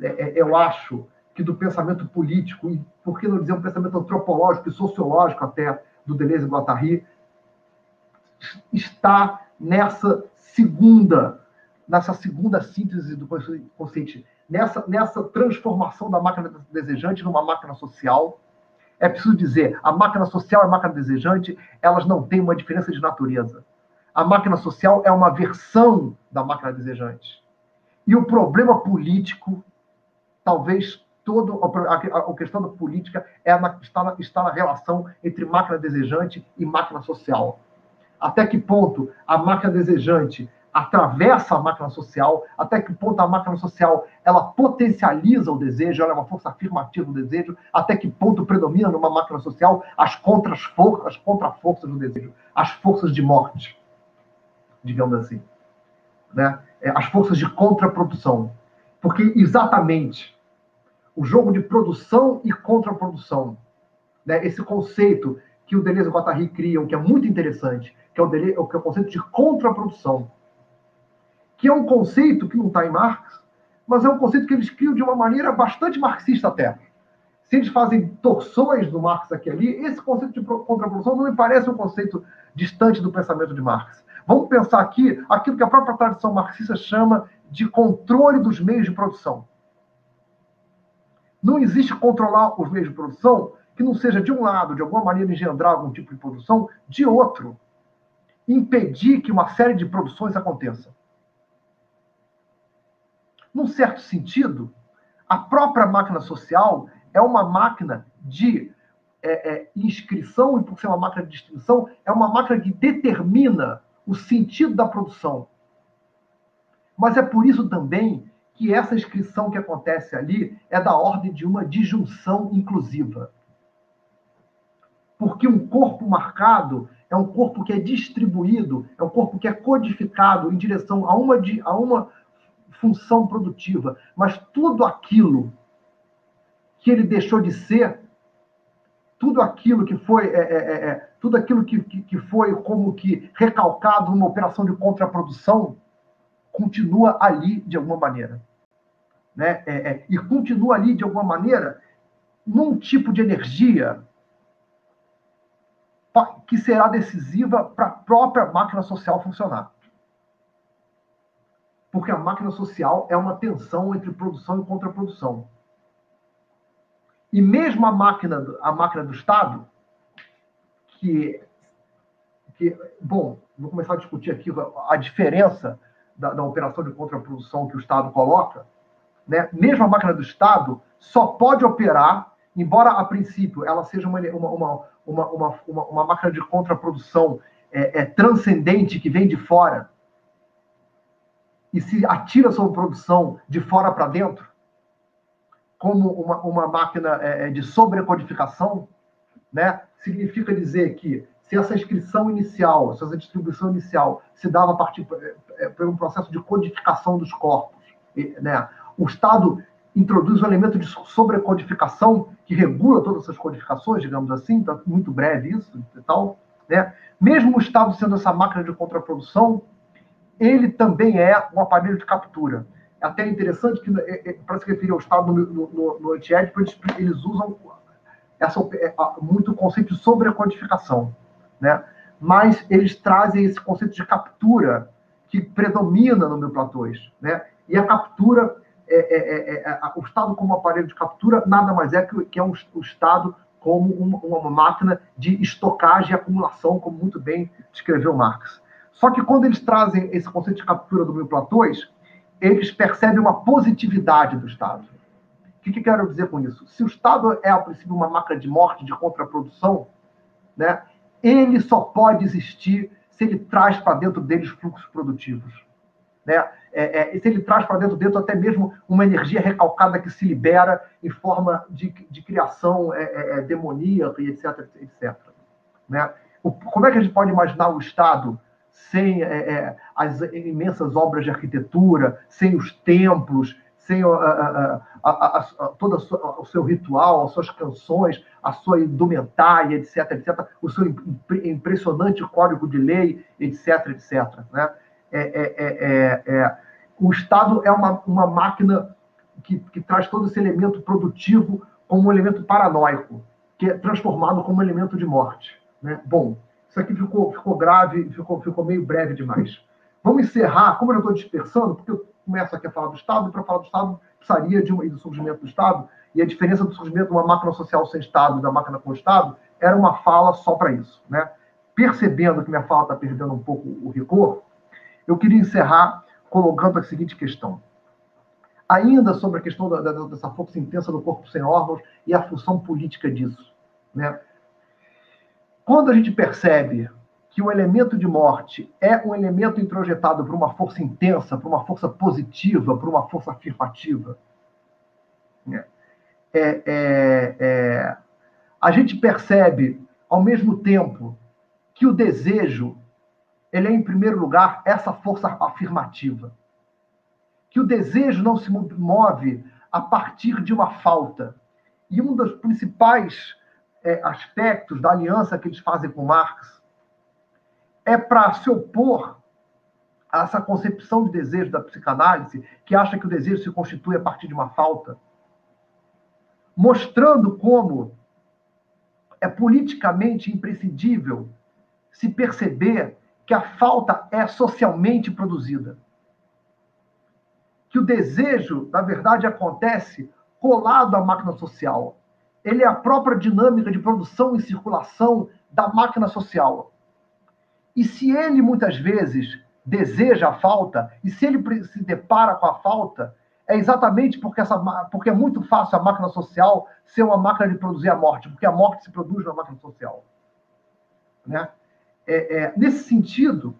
é, é, eu acho, que do pensamento político, e por que não dizer um pensamento antropológico e sociológico até, do Deleuze e Guattari, está nessa segunda nessa segunda síntese do consciente, nessa, nessa transformação da máquina desejante numa máquina social. É preciso dizer, a máquina social e a máquina desejante, elas não têm uma diferença de natureza. A máquina social é uma versão da máquina desejante. E o problema político, talvez todo a questão da política é na, está, na, está na relação entre máquina desejante e máquina social. Até que ponto a máquina desejante atravessa a máquina social, até que ponto a máquina social ela potencializa o desejo, ela é uma força afirmativa do desejo, até que ponto predomina numa máquina social as contraforças, as contraforças do desejo, as forças de morte, digamos assim, né? É, as forças de contraprodução. Porque exatamente o jogo de produção e contraprodução, né? esse conceito que o Deleuze e o Guattari criam, que é muito interessante, que é o, Deleuze, que é o conceito de contraprodução que é um conceito que não está em Marx, mas é um conceito que eles criam de uma maneira bastante marxista até. Se eles fazem torções do Marx aqui e ali, esse conceito de contraprodução não me parece um conceito distante do pensamento de Marx. Vamos pensar aqui aquilo que a própria tradição marxista chama de controle dos meios de produção. Não existe controlar os meios de produção que não seja, de um lado, de alguma maneira, engendrar algum tipo de produção, de outro, impedir que uma série de produções aconteça. Num certo sentido, a própria máquina social é uma máquina de é, é, inscrição, e por ser uma máquina de distinção, é uma máquina que determina o sentido da produção. Mas é por isso também que essa inscrição que acontece ali é da ordem de uma disjunção inclusiva. Porque um corpo marcado é um corpo que é distribuído, é um corpo que é codificado em direção a uma, a uma função produtiva, mas tudo aquilo que ele deixou de ser, tudo aquilo que foi, é, é, é, é tudo aquilo que, que, que foi como que recalcado numa operação de contraprodução, continua ali de alguma maneira. Né? É, é, e continua ali de alguma maneira num tipo de energia que será decisiva para a própria máquina social funcionar porque a máquina social é uma tensão entre produção e contraprodução. E mesmo a máquina, a máquina do Estado, que, que bom, vou começar a discutir aqui a diferença da, da operação de contraprodução que o Estado coloca, né? mesmo a máquina do Estado só pode operar, embora a princípio ela seja uma, uma, uma, uma, uma, máquina de contraprodução é, é, transcendente que vem de fora, e se atira sobre produção de fora para dentro, como uma, uma máquina é, é, de sobrecodificação, né? significa dizer que se essa inscrição inicial, se essa distribuição inicial se dava a partir é, é, por um processo de codificação dos corpos, né? o Estado introduz um elemento de sobrecodificação que regula todas essas codificações, digamos assim, tá muito breve isso e tal, né? Mesmo o Estado sendo essa máquina de contraprodução, ele também é um aparelho de captura. É até interessante que, é, é, para se referir ao Estado no, no, antiédipo, eles, eles usam essa, é, muito o conceito de sobrecodificação, né? mas eles trazem esse conceito de captura que predomina no meu Platões. Né? E a captura, é, é, é, o Estado como aparelho de captura, nada mais é que, que é um, o Estado como uma, uma máquina de estocagem e acumulação, como muito bem descreveu Marx. Só que quando eles trazem esse conceito de captura do mil platôs, eles percebem uma positividade do Estado, que, que quero dizer com isso? Se o Estado é, a princípio, uma máquina de morte, de contraprodução, né, ele só pode existir se ele traz para dentro dele os fluxos produtivos. Né? É, é, se ele traz para dentro dentro até mesmo uma energia recalcada que se libera em forma de, de criação é, é, é demoníaca e etc, etc. Né? O, como é que a gente pode imaginar o Estado sem é, é, as imensas obras de arquitetura, sem os templos, sem a, a, a, a todo o seu ritual, as suas canções, a sua indumentária, etc, etc, o seu impressionante código de lei, etc, etc. Né? É, é, é, é, o Estado é uma, uma máquina que, que traz todo esse elemento produtivo como um elemento paranoico, que é transformado como um elemento de morte. Né? Bom, isso aqui ficou, ficou grave, ficou, ficou meio breve demais. Vamos encerrar, como eu estou dispersando, porque eu começo aqui a falar do Estado, e para falar do Estado precisaria de um, do surgimento do Estado, e a diferença do surgimento de uma máquina social sem Estado e da máquina com Estado era uma fala só para isso. Né? Percebendo que minha fala está perdendo um pouco o rigor, eu queria encerrar colocando a seguinte questão. Ainda sobre a questão da, da, dessa força intensa do corpo sem órgãos e a função política disso. Né? Quando a gente percebe que o elemento de morte é um elemento introjetado por uma força intensa, por uma força positiva, por uma força afirmativa, né? é, é, é, a gente percebe, ao mesmo tempo, que o desejo ele é, em primeiro lugar, essa força afirmativa. Que o desejo não se move a partir de uma falta. E um dos principais é, aspectos da aliança que eles fazem com Marx é para se opor a essa concepção de desejo da psicanálise, que acha que o desejo se constitui a partir de uma falta, mostrando como é politicamente imprescindível se perceber que a falta é socialmente produzida. Que o desejo, na verdade, acontece colado à máquina social. Ele é a própria dinâmica de produção e circulação da máquina social. E se ele muitas vezes deseja a falta, e se ele se depara com a falta, é exatamente porque, essa, porque é muito fácil a máquina social ser uma máquina de produzir a morte, porque a morte se produz na máquina social. Né? é, é, nesse sentido,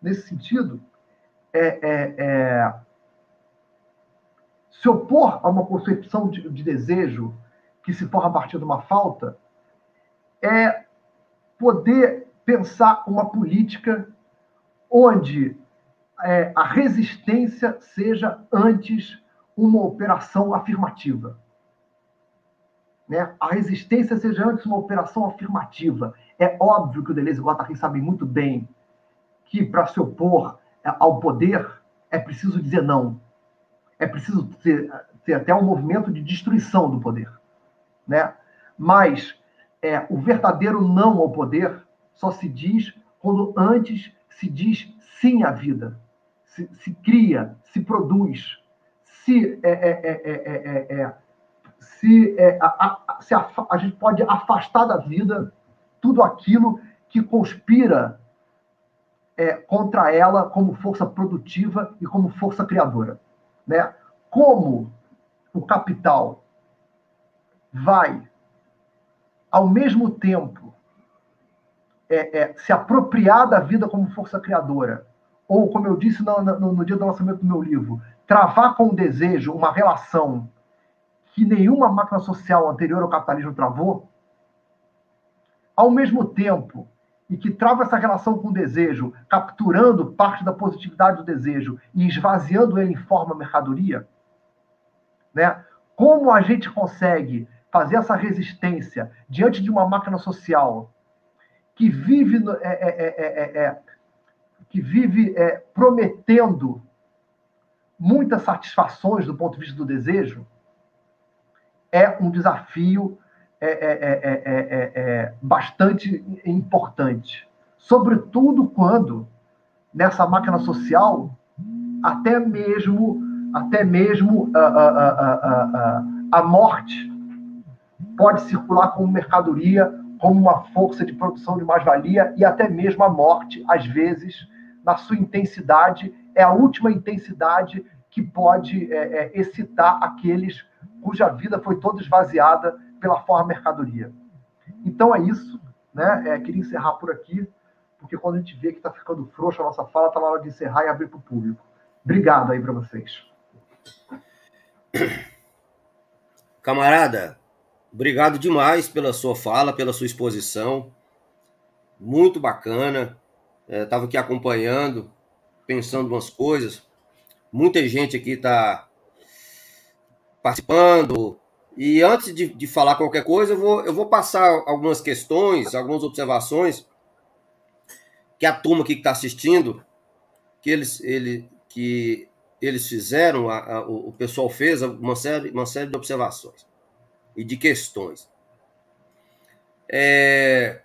nesse sentido, é, é, é, se opor a uma concepção de, de, desejo que se forma a partir de uma falta é poder pensar uma política onde é, a resistência seja antes uma operação afirmativa. Né? A resistência seja antes uma operação afirmativa. É óbvio que o Deleuze e o Guattari sabem muito bem que para se opor é, ao poder é preciso dizer não. É preciso ter, ter até um movimento de destruição do poder. Né? Mas é, o verdadeiro não ao poder só se diz quando antes se diz sim à vida, se, se cria, se produz, se, é, é, é se, a, a, se a, a gente pode afastar da vida tudo aquilo que conspira é, contra ela como força produtiva e como força criadora. Né? Como o capital vai, ao mesmo tempo, é, é, se apropriar da vida como força criadora, ou, como eu disse no, no, no dia do lançamento do meu livro, travar com o desejo uma relação que nenhuma máquina social anterior ao capitalismo travou, ao mesmo tempo e que trava essa relação com o desejo, capturando parte da positividade do desejo e esvaziando ele em forma mercadoria, né? Como a gente consegue fazer essa resistência diante de uma máquina social que vive é, é, é, que vive prometendo muitas satisfações do ponto de vista do desejo, é um desafio é é é, é, é, é, bastante importante. Sobretudo quando, nessa máquina social, até mesmo, até mesmo a, a, a, a morte pode circular como mercadoria, como uma força de produção de mais-valia, e até mesmo a morte, às vezes, na sua intensidade, é a última intensidade que pode excitar aqueles cuja vida foi toda esvaziada pela forma mercadoria. Então é isso, né? É, queria encerrar por aqui, porque quando a gente vê que está ficando frouxa a nossa fala, está na hora de encerrar e abrir para o público. Obrigado aí para vocês. Camarada, obrigado demais pela sua fala, pela sua exposição. Muito bacana. Estava é, aqui acompanhando, pensando umas coisas. Muita gente aqui está participando. E antes de, de, falar qualquer coisa, eu vou, eu vou passar algumas questões, algumas observações que a turma aqui que está assistindo, que eles, ele, que eles fizeram, a, a, o pessoal fez uma série, uma série de observações e de questões. É,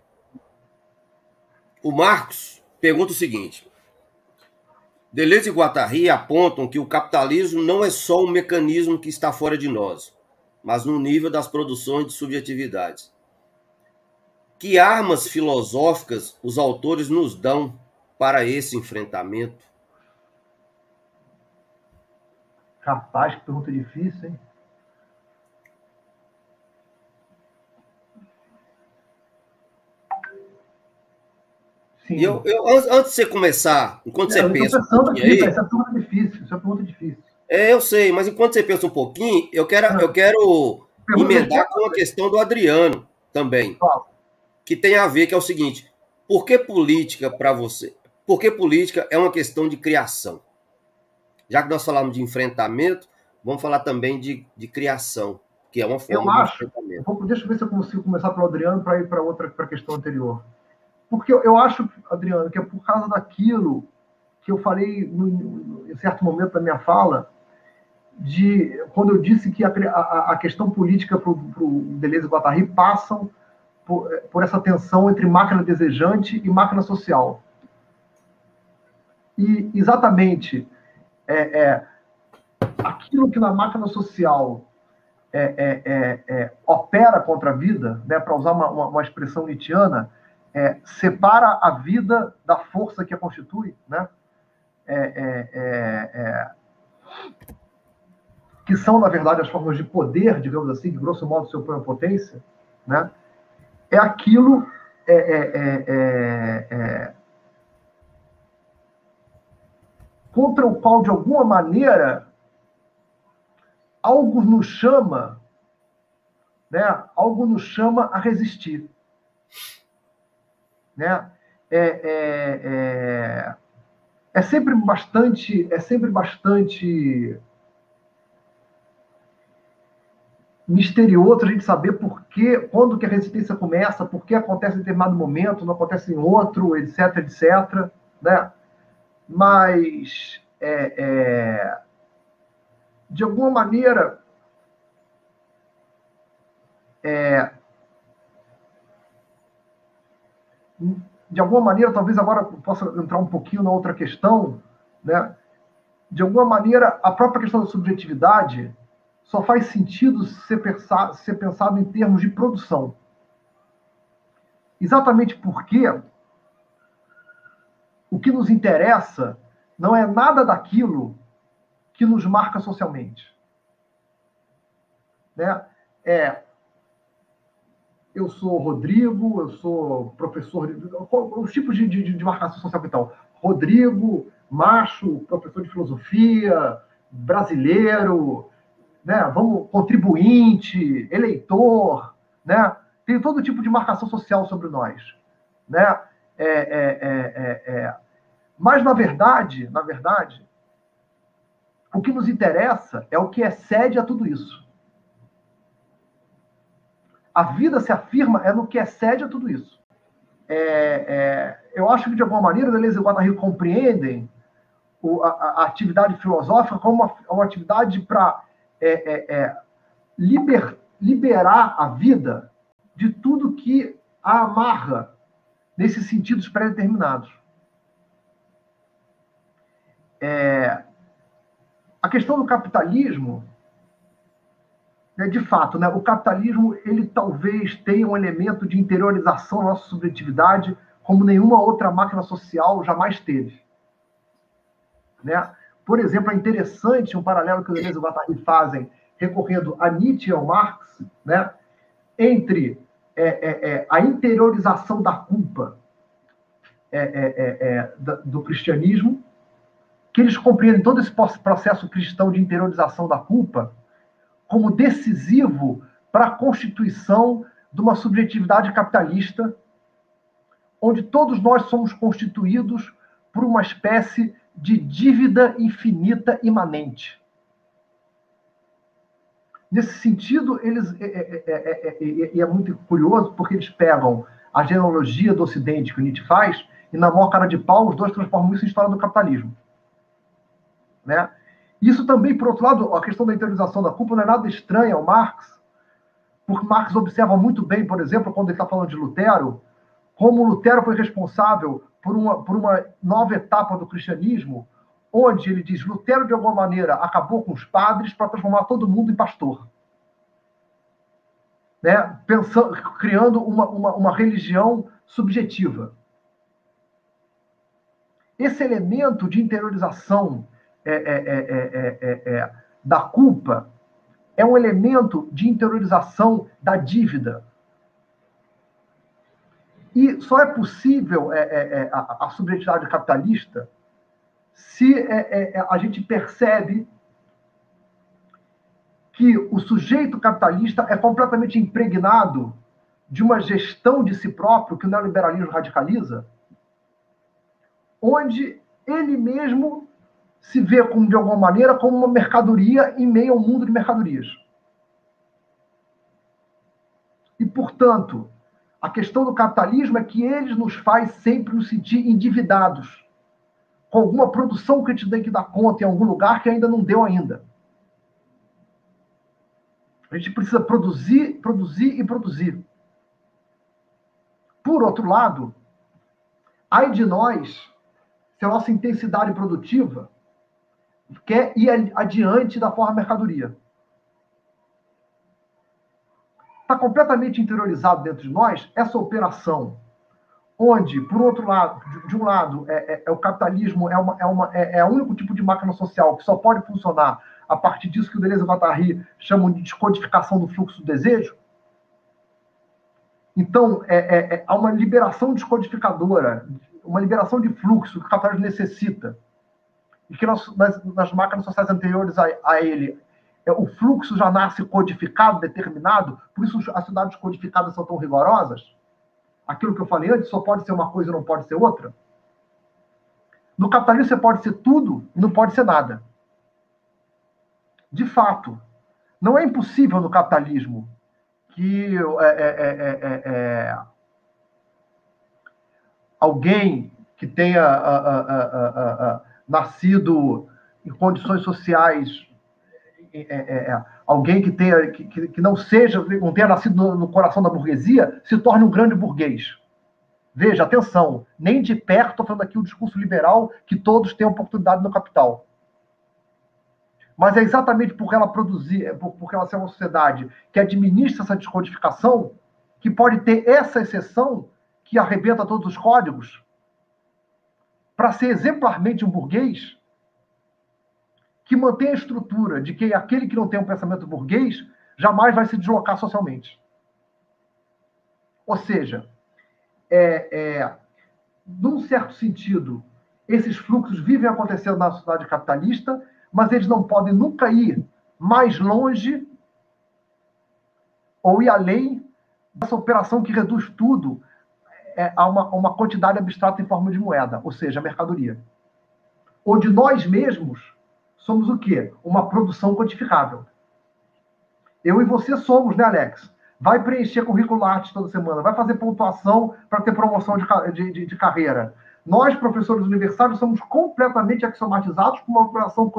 o Marcos pergunta o seguinte: Deleuze e Guattari apontam que o capitalismo não é só um mecanismo que está fora de nós, mas no nível das produções de subjetividades. Que armas filosóficas os autores nos dão para esse enfrentamento? Rapaz, que pergunta difícil, hein? Sim. Eu, eu, antes de você começar, enquanto é, você pensa. Um aqui, aí, essa pergunta é difícil, essa pergunta é difícil. É, eu sei, mas enquanto você pensa um pouquinho, eu quero, ah. eu quero emendar com a questão do Adriano também. Que tem a ver, que é o seguinte: por que política para você? Por que política é uma questão de criação? Já que nós falamos de enfrentamento, vamos falar também de, de criação, que é uma forma eu acho, de enfrentamento. deixa eu ver se eu consigo começar pelo Adriano para ir para outra pra questão anterior. Porque eu, acho, Adriano, que é por causa daquilo que eu falei em certo momento da minha fala, de quando eu disse que a, a, questão política para o Deleuze e Guattari passam por, por, essa tensão entre máquina desejante e máquina social. E exatamente é, é aquilo que na máquina social é, é, é, é opera contra a vida, né, para usar uma, uma, uma expressão nietzschiana, é, separa a vida da força que a constitui, né? É, é, é, é, que são, na verdade, as formas de poder, digamos assim, que grosso modo se opõe à potência, né? é aquilo contra o qual, de alguma maneira, algo nos chama, né? algo nos chama a resistir né? É, é, é, é sempre bastante, é sempre bastante misterioso a gente saber por que, quando que a resistência começa, por que acontece em determinado momento, não acontece em outro, etc, etc, né? Mas, é, é, de alguma maneira, é, de alguma maneira, talvez agora possa entrar um pouquinho na outra questão, né? De alguma maneira, a própria questão da subjetividade só faz sentido ser pensado, ser pensado em termos de produção. Exatamente porque o que nos interessa não é nada daquilo que nos marca socialmente. Né? É eu sou Rodrigo, eu sou professor, os tipos de, de, de marcação social e tal. Rodrigo, macho, professor de filosofia, brasileiro, né? Vamos, contribuinte, eleitor, né? Tem todo tipo de marcação social sobre nós, né? É, é, é, é, é. Mas na verdade, na verdade, o que nos interessa é o que excede a tudo isso. A vida se afirma é no que excede a tudo isso. É, é, eu acho que, de alguma maneira, Deleuze e Guattari compreendem o, a, a, atividade filosófica como uma, uma atividade para é, é, é, liber, liberar a vida de tudo que a amarra nesses sentidos pré-determinados. É, a questão do capitalismo né, de fato, né, o capitalismo ele talvez tenha um elemento de interiorização da nossa subjetividade como nenhuma outra máquina social jamais teve. Né? Por exemplo, é interessante um paralelo que o Deleuze e o Guattari fazem recorrendo a Nietzsche e ao Marx, né, entre é, é, é, a interiorização da culpa é, é, do cristianismo, que eles compreendem todo esse processo cristão de interiorização da culpa como decisivo para a constituição de uma subjetividade capitalista, onde todos nós somos constituídos por uma espécie de dívida infinita imanente. Nesse sentido, eles é, é, é, é, é, muito curioso porque eles pegam a genealogia do Ocidente que Nietzsche faz e na maior cara de pau os dois transformam isso em história do capitalismo, né? Isso também, por outro lado, a questão da interiorização da culpa não é nada estranha ao Marx, porque Marx observa muito bem, por exemplo, quando ele está falando de Lutero, como Lutero foi responsável por uma, por uma nova etapa do cristianismo, onde ele diz Lutero, de alguma maneira, acabou com os padres para transformar todo mundo em pastor. Né? Pensando, criando uma, uma, uma religião subjetiva. Esse elemento de interiorização é, é, é, da culpa é um elemento de interiorização da dívida. E só é possível é, é, a, a, subjetividade capitalista se é, a gente percebe que o sujeito capitalista é completamente impregnado de uma gestão de si próprio que o neoliberalismo radicaliza, onde ele mesmo se vê como, de alguma maneira como uma mercadoria em meio ao mundo de mercadorias. E, portanto, a questão do capitalismo é que ele nos faz sempre nos sentir endividados, com alguma produção que a gente tem que dar conta em algum lugar que ainda não deu ainda. A gente precisa produzir, produzir e produzir. Por outro lado, ai de nós se a nossa intensidade produtiva quer ir adiante da forma mercadoria. Está completamente interiorizado dentro de nós essa operação, onde, por outro lado, de, um lado, é, é, é, o capitalismo é, uma, é, uma, é, é o único tipo de máquina social que só pode funcionar a partir disso que o Deleuze e Guattari chamam de descodificação do fluxo do desejo. Então, é, é, é, há uma liberação descodificadora, uma liberação de fluxo que o capitalismo necessita e que nas, nas, nas máquinas sociais anteriores a, a ele é, o fluxo já nasce codificado, determinado, por isso as cidades codificadas são tão rigorosas. Aquilo que eu falei antes, só pode ser uma coisa e não pode ser outra. No capitalismo você pode ser tudo e não pode ser nada. De fato, não é impossível no capitalismo que é, é, é, alguém que tenha nascido em condições sociais, é, é, é, alguém que, tenha, que, que não seja, não tenha nascido no, no coração da burguesia, se torne um grande burguês. Veja, atenção, nem de perto estou falando aqui o discurso liberal que todos têm oportunidade no capital. Mas é exatamente por ela produzir, por, ela ser uma sociedade que administra essa descodificação, que pode ter essa exceção que arrebenta todos os códigos, para ser exemplarmente um burguês que mantém a estrutura de que aquele que não tem um pensamento burguês jamais vai se deslocar socialmente. Ou seja, é, é, num certo sentido, esses fluxos vivem acontecendo na sociedade capitalista, mas eles não podem nunca ir mais longe ou ir além dessa operação que reduz tudo é, a uma, uma quantidade abstrata em forma de moeda, ou seja, mercadoria. Onde nós mesmos somos o quê? Uma produção quantificável. Eu e você somos, né, Alex? Vai preencher currículo Lattes toda semana, vai fazer pontuação para ter promoção de, de, de, carreira. Nós, professores universitários, somos completamente axiomatizados com uma operação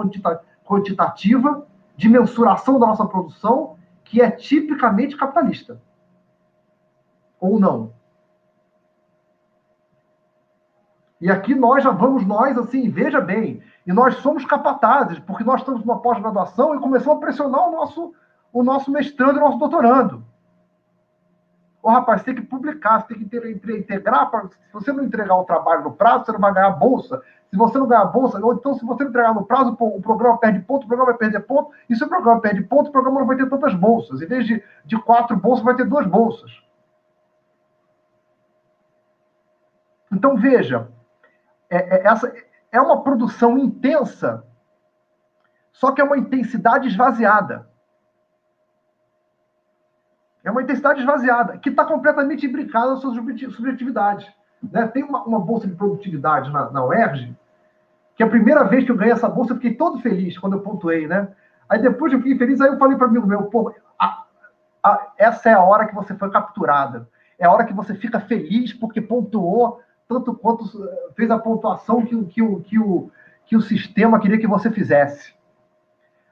quantitativa de mensuração da nossa produção que é tipicamente capitalista. Ou não? E aqui nós já vamos, nós, assim, veja bem, e nós somos capatazes, porque nós estamos numa pós-graduação e começamos a pressionar o nosso, o nosso mestrando o nosso doutorando. Ô, rapaz, você tem que publicar, você tem que integrar. Pra, se você não entregar o trabalho no prazo, você não vai ganhar bolsa. Se você não ganhar bolsa, ou então se você não entregar no prazo, o programa perde ponto, o programa vai perder ponto. E se o programa perde ponto, o programa não vai ter tantas bolsas. Em vez de, de quatro bolsas, vai ter duas bolsas. Então, veja, é, é, essa é uma produção intensa, só que é uma intensidade esvaziada. É uma intensidade esvaziada, que está completamente imbricada na sua subjetividade. Né? Tem uma, uma, bolsa de produtividade na, na UERJ, que a primeira vez que eu ganhei essa bolsa, eu fiquei todo feliz quando eu pontuei, né? Aí depois eu fiquei feliz, aí eu falei para amigo meu, pô, a, a, essa é a hora que você foi capturada. É a hora que você fica feliz porque pontuou tanto quanto fez a pontuação que, que, que, que, o, que o sistema queria que você fizesse.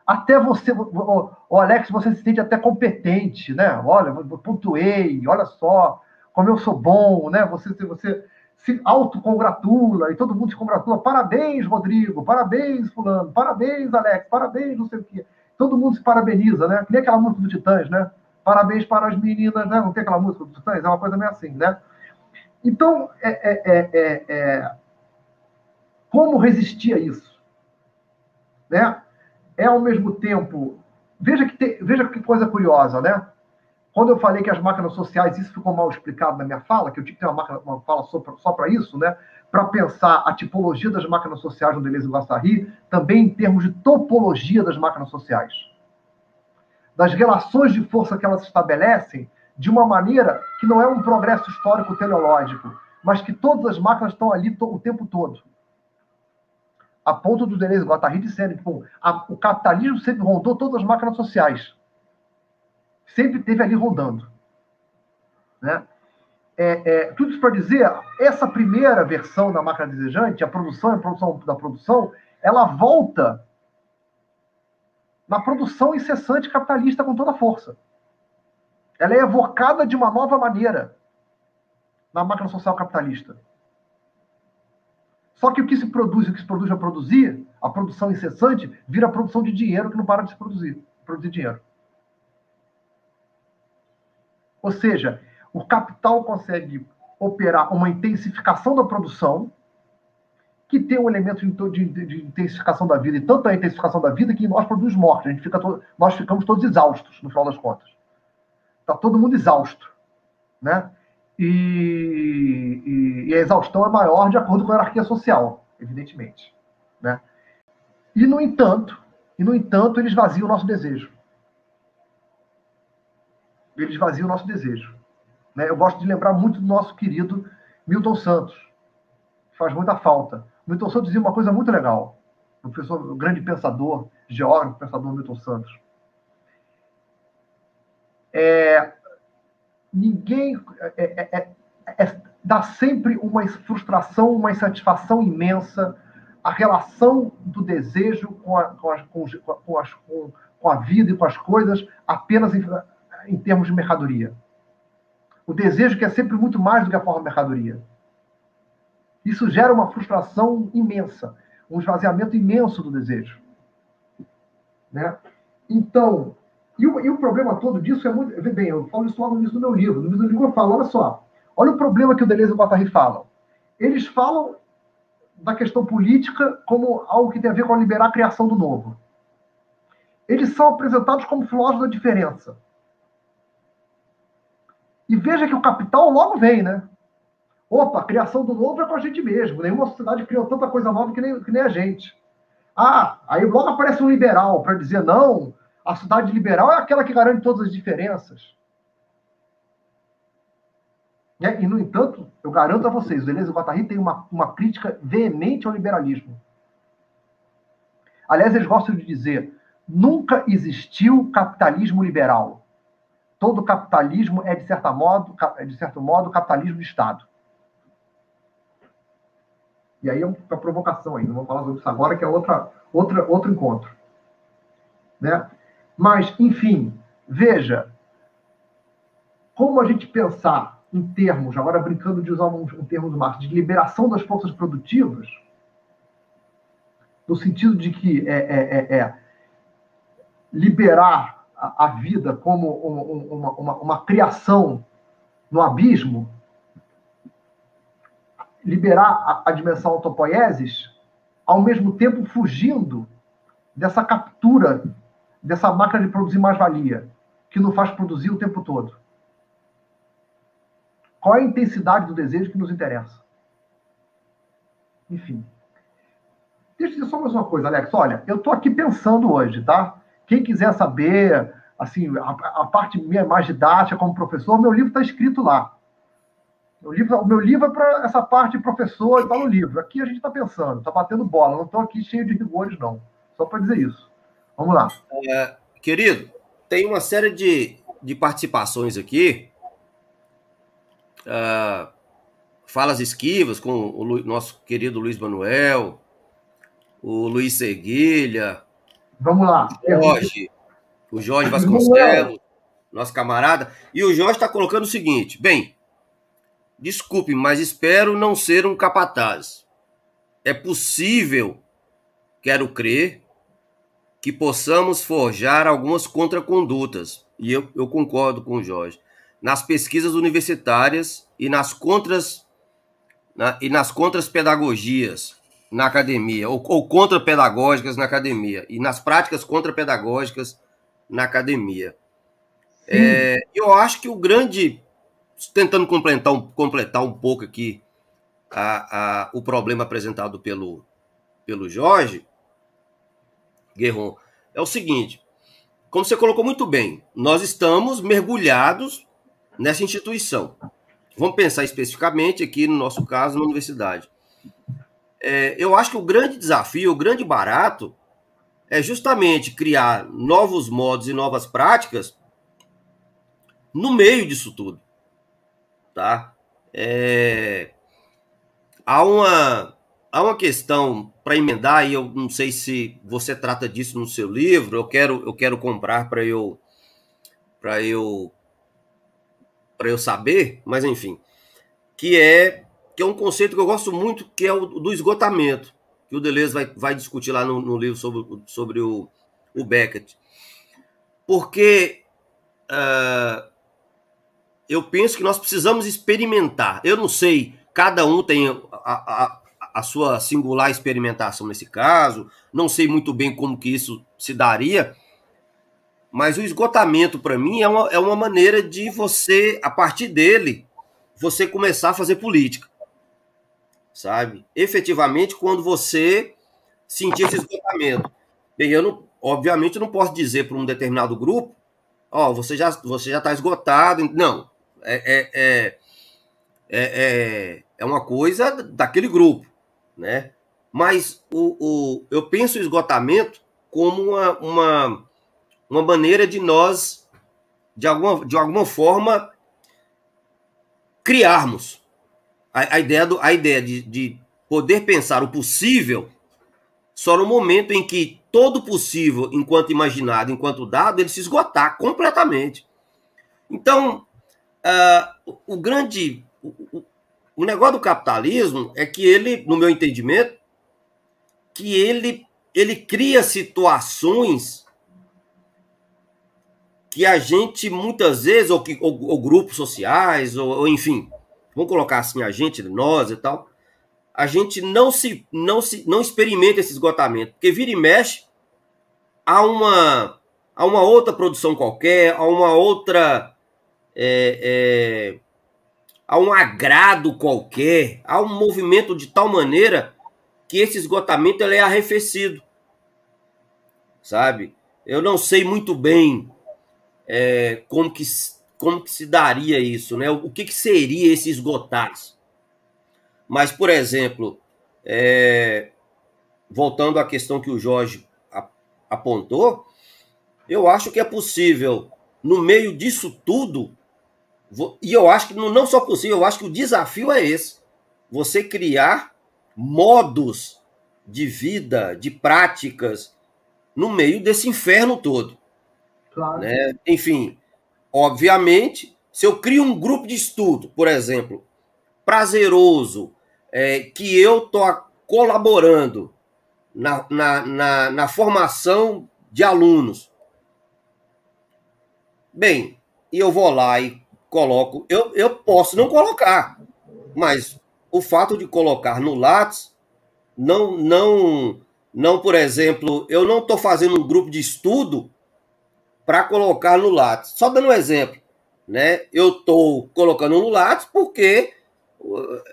Até você, o, o Alex, você se sente até competente, né? Olha, eu pontuei, olha só como eu sou bom, né? Você, você se autocongratula e todo mundo se congratula. Parabéns, Rodrigo, parabéns, Fulano, parabéns, Alex, parabéns, não sei o quê. Todo mundo se parabeniza, né? Que nem aquela música do Titãs, né? Parabéns para as meninas, né? Não tem aquela música do Titãs? É uma coisa meio assim, né? Então, é, é, é, é como resistir a isso? Né? é ao mesmo tempo. Veja que, te, veja que coisa curiosa, né? Quando eu falei que as máquinas sociais, isso ficou mal explicado na minha fala, que eu tinha que ter uma, máquina, uma fala só para isso, né? Para pensar a tipologia das máquinas sociais no Deleuze e Guattari, também em termos de topologia das máquinas sociais. Das relações de força que elas estabelecem de uma maneira que não é um progresso histórico teleológico, mas que todas as máquinas estão ali o tempo todo a ponto do Deleuze Guattari dizendo que a, o capitalismo sempre rondou todas as máquinas sociais. Sempre teve ali rondando. Né? É, é, tudo isso para dizer, essa primeira versão da máquina desejante, a produção e a produção da produção, ela volta na produção incessante capitalista com toda a força. Ela é evocada de uma nova maneira na máquina social capitalista. Só que o que se produz, o que se produz a produzir, a produção incessante, vira a produção de dinheiro que não para de se produzir, produzir dinheiro. Ou seja, o capital consegue operar uma intensificação da produção, que tem um elemento de, de, de, intensificação da vida, e tanto a intensificação da vida que nós produzimos morte. A gente fica to, nós ficamos todos exaustos, no final das contas. Está todo mundo exausto. Né? e, e, e, a exaustão é maior de acordo com a hierarquia social, evidentemente. Né? E, no entanto, e, no entanto, eles vaziam o nosso desejo. Eles vaziam o nosso desejo. Né? Eu gosto de lembrar muito do nosso querido Milton Santos, faz muita falta. Milton Santos dizia uma coisa muito legal. O professor, o grande pensador, geógrafo, pensador Milton Santos. É, ninguém é, é, é, é, dá sempre uma frustração, uma insatisfação imensa a relação do desejo com a, com, as, com, com, as, com, com a vida e com as coisas apenas em, em termos de mercadoria. O desejo que é sempre muito mais do que a forma mercadoria. Isso gera uma frustração imensa, um esvaziamento imenso do desejo. Né? Então, e o, e o problema todo disso é muito. Bem, eu falo isso logo no início do meu livro. No início do livro eu falo, olha só, olha o problema que o Deleuze e o Guattari falam. Eles falam da questão política como algo que tem a ver com a liberar a criação do novo. Eles são apresentados como filósofos da diferença. E veja que o capital logo vem, né? Opa, a criação do novo é com a gente mesmo. Nenhuma sociedade criou tanta coisa nova que nem, que nem a gente. Ah, aí logo aparece um liberal para dizer não, a cidade liberal é aquela que garante todas as diferenças. É, e, no entanto, eu garanto a vocês, o e o Guattari tem uma, uma crítica veemente ao liberalismo. Aliás, eles gostam de dizer, nunca existiu capitalismo liberal. Todo capitalismo é, de, certa modo, é, de certo modo, capitalismo de Estado. E aí é uma provocação aí, não vou falar sobre isso agora, que é outra, outra, outro encontro. Né? Mas, enfim, veja, como a gente pensar em termos, agora brincando de usar um, um termo do Marx, de liberação das forças produtivas, no sentido de que é, é, é, é liberar a, a, vida como uma, uma, uma, criação no abismo, liberar a, a dimensão autopoiesis, ao mesmo tempo fugindo dessa captura, dessa máquina de produzir mais-valia, que nos faz produzir o tempo todo. Qual é a intensidade do desejo que nos interessa? Enfim. Deixa eu dizer só mais uma coisa, Alex. Olha, eu estou aqui pensando hoje, tá? Quem quiser saber, assim, a, a parte minha mais didática como professor, meu livro está escrito lá. O, livro, o meu livro é para essa parte de professor, está no livro. Aqui a gente está pensando, está batendo bola. Não estou aqui cheio de rigores, não. Só para dizer isso. Vamos lá. É, querido, tem uma série de, de participações aqui. Uh, falas esquivas com o Lu, nosso querido Luiz Manuel, o Luiz Seguilha. Vamos lá. Jorge, o Jorge Vasconcelos, nosso camarada. E o Jorge está colocando o seguinte: bem, desculpe, mas espero não ser um capataz. É possível, quero crer, que possamos forjar algumas contracondutas, e eu, eu concordo com o Jorge, nas pesquisas universitárias e nas contras na, e nas contras pedagogias na academia, ou, ou contra-pedagógicas na academia, e nas práticas contra-pedagógicas na academia. É, eu acho que o grande. Tentando completar um, completar um pouco aqui a, a, o problema apresentado pelo, pelo Jorge Guerron, é o seguinte: como você colocou muito bem, nós estamos mergulhados nessa instituição. Vamos pensar especificamente aqui, no nosso caso, na universidade. É, eu acho que o grande desafio, o grande barato, é justamente criar novos modos e novas práticas no meio disso tudo. Tá? É, há, uma, há uma questão para emendar, e eu não sei se você trata disso no seu livro, eu quero, eu quero comprar para eu para eu para eu saber, mas enfim, que é que é um conceito que eu gosto muito, que é o do esgotamento que o Deleuze vai, vai discutir lá no, no livro sobre, sobre o, o Beckett. Porque uh, eu penso que nós precisamos experimentar. Eu não sei, cada um tem a, a, a sua singular experimentação nesse caso, não sei muito bem como que isso se daria, mas o esgotamento, para mim, é uma, é uma maneira de você, a partir dele, você começar a fazer política sabe? Efetivamente, quando você sentir esse esgotamento. Bem, eu não, obviamente não posso dizer para um determinado grupo, ó, oh, você já você já está esgotado. Não, é, é, é, é, é uma coisa daquele grupo, né? Mas o, o, eu penso o esgotamento como uma, uma, uma maneira de nós, de alguma, de alguma forma, criarmos a, a ideia, do, a ideia de, de poder pensar o possível só no momento em que todo possível, enquanto imaginado, enquanto dado, ele se esgotar completamente. Então, uh, o grande. O, o, negócio do capitalismo é que ele, no meu entendimento, que ele, ele cria situações que a gente muitas vezes, ou, que, ou, ou grupos sociais, ou, ou enfim, vamos colocar assim, a gente, nós e tal, a gente não se não se não experimenta esse esgotamento, porque vira e mexe há uma há uma outra produção qualquer, há uma outra é, é, há um agrado qualquer, há um movimento de tal maneira que esse esgotamento ele é arrefecido, sabe? Eu não sei muito bem é, como que como que se daria isso, né? O que, que seria esse esgotar? Mas, por exemplo, é, voltando à questão que o Jorge apontou, eu acho que é possível, no meio disso tudo, e eu acho que não só possível, eu acho que o desafio é esse: você criar modos de vida, de práticas, no meio desse inferno todo. Claro. Né? Enfim, Obviamente, se eu crio um grupo de estudo, por exemplo, prazeroso, é, que eu estou colaborando na, na, na, na formação de alunos, bem, e eu vou lá e coloco. Eu, eu posso não colocar, mas o fato de colocar no Lattes não, não, não, por exemplo, eu não estou fazendo um grupo de estudo para colocar no Lattes. Só dando um exemplo, né? Eu estou colocando no Lattes porque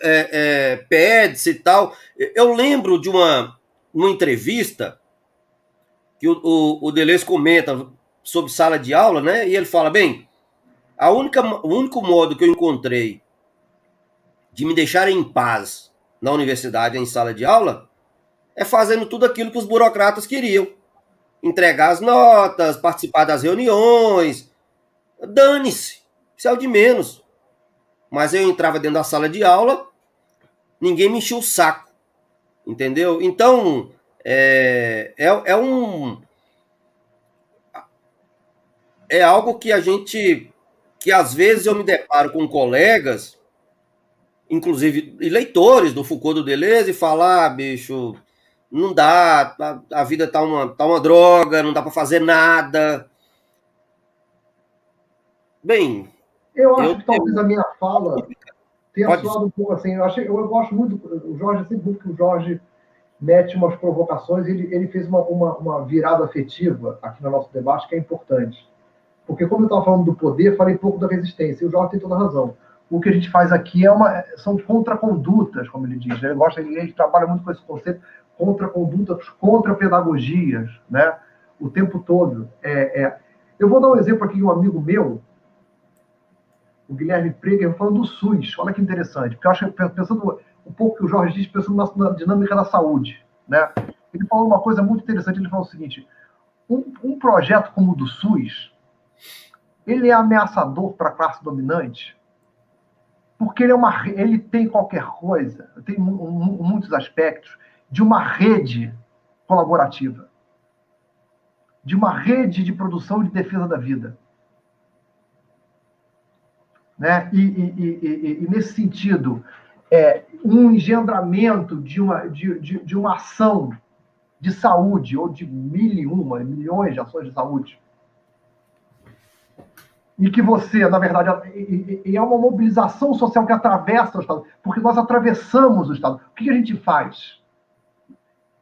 é, é, pede-se e tal. Eu lembro de uma, uma entrevista que o, o, o Deleuze comenta sobre sala de aula, né? E ele fala, bem, a única, o único modo que eu encontrei de me deixar em paz na universidade, em sala de aula, é fazendo tudo aquilo que os burocratas queriam. Entregar as notas, participar das reuniões. Dane-se. Isso é o de menos. Mas eu entrava dentro da sala de aula, ninguém me enchia o saco. Entendeu? Então, é, é, é um. É algo que a gente. Que às vezes eu me deparo com colegas, inclusive leitores do Foucault do Deleuze, e falar, ah, bicho, não dá, a, a, vida tá uma, tá uma droga, não dá para fazer nada. Bem. Eu acho eu, que talvez eu, a minha fala tenha pode... soado um pouco assim. Eu, achei, eu, eu gosto muito, o Jorge, sempre muito que o Jorge mete umas provocações, ele, ele fez uma, uma, uma virada afetiva aqui no nosso debate que é importante. Porque, como eu estava falando do poder, falei pouco da resistência, e o Jorge tem toda a razão. O que a gente faz aqui é uma, são contracondutas, como ele diz. Ele gosta, ele trabalha muito com esse conceito contra condutas, contra pedagogias, né? O tempo todo. É, é... Eu vou dar um exemplo aqui de um amigo meu, o Guilherme Preger, falando do SUS. Olha que interessante, porque eu acho pensando um pouco que o Jorge diz, pensando na, na dinâmica da saúde, né? Ele falou uma coisa muito interessante. Ele falou o seguinte: um, um projeto como o do SUS, ele é ameaçador para a classe dominante porque ele, é uma, ele tem qualquer coisa, tem muitos aspectos de uma rede colaborativa, de uma rede de produção e de defesa da vida. Né? E, e, e, e nesse sentido, é, um engendramento de uma, de, de, de, uma ação de saúde, ou de mil e uma, milhões de ações de saúde, e que você, na verdade, é uma mobilização social que atravessa o Estado, porque nós atravessamos o Estado. O que a gente faz?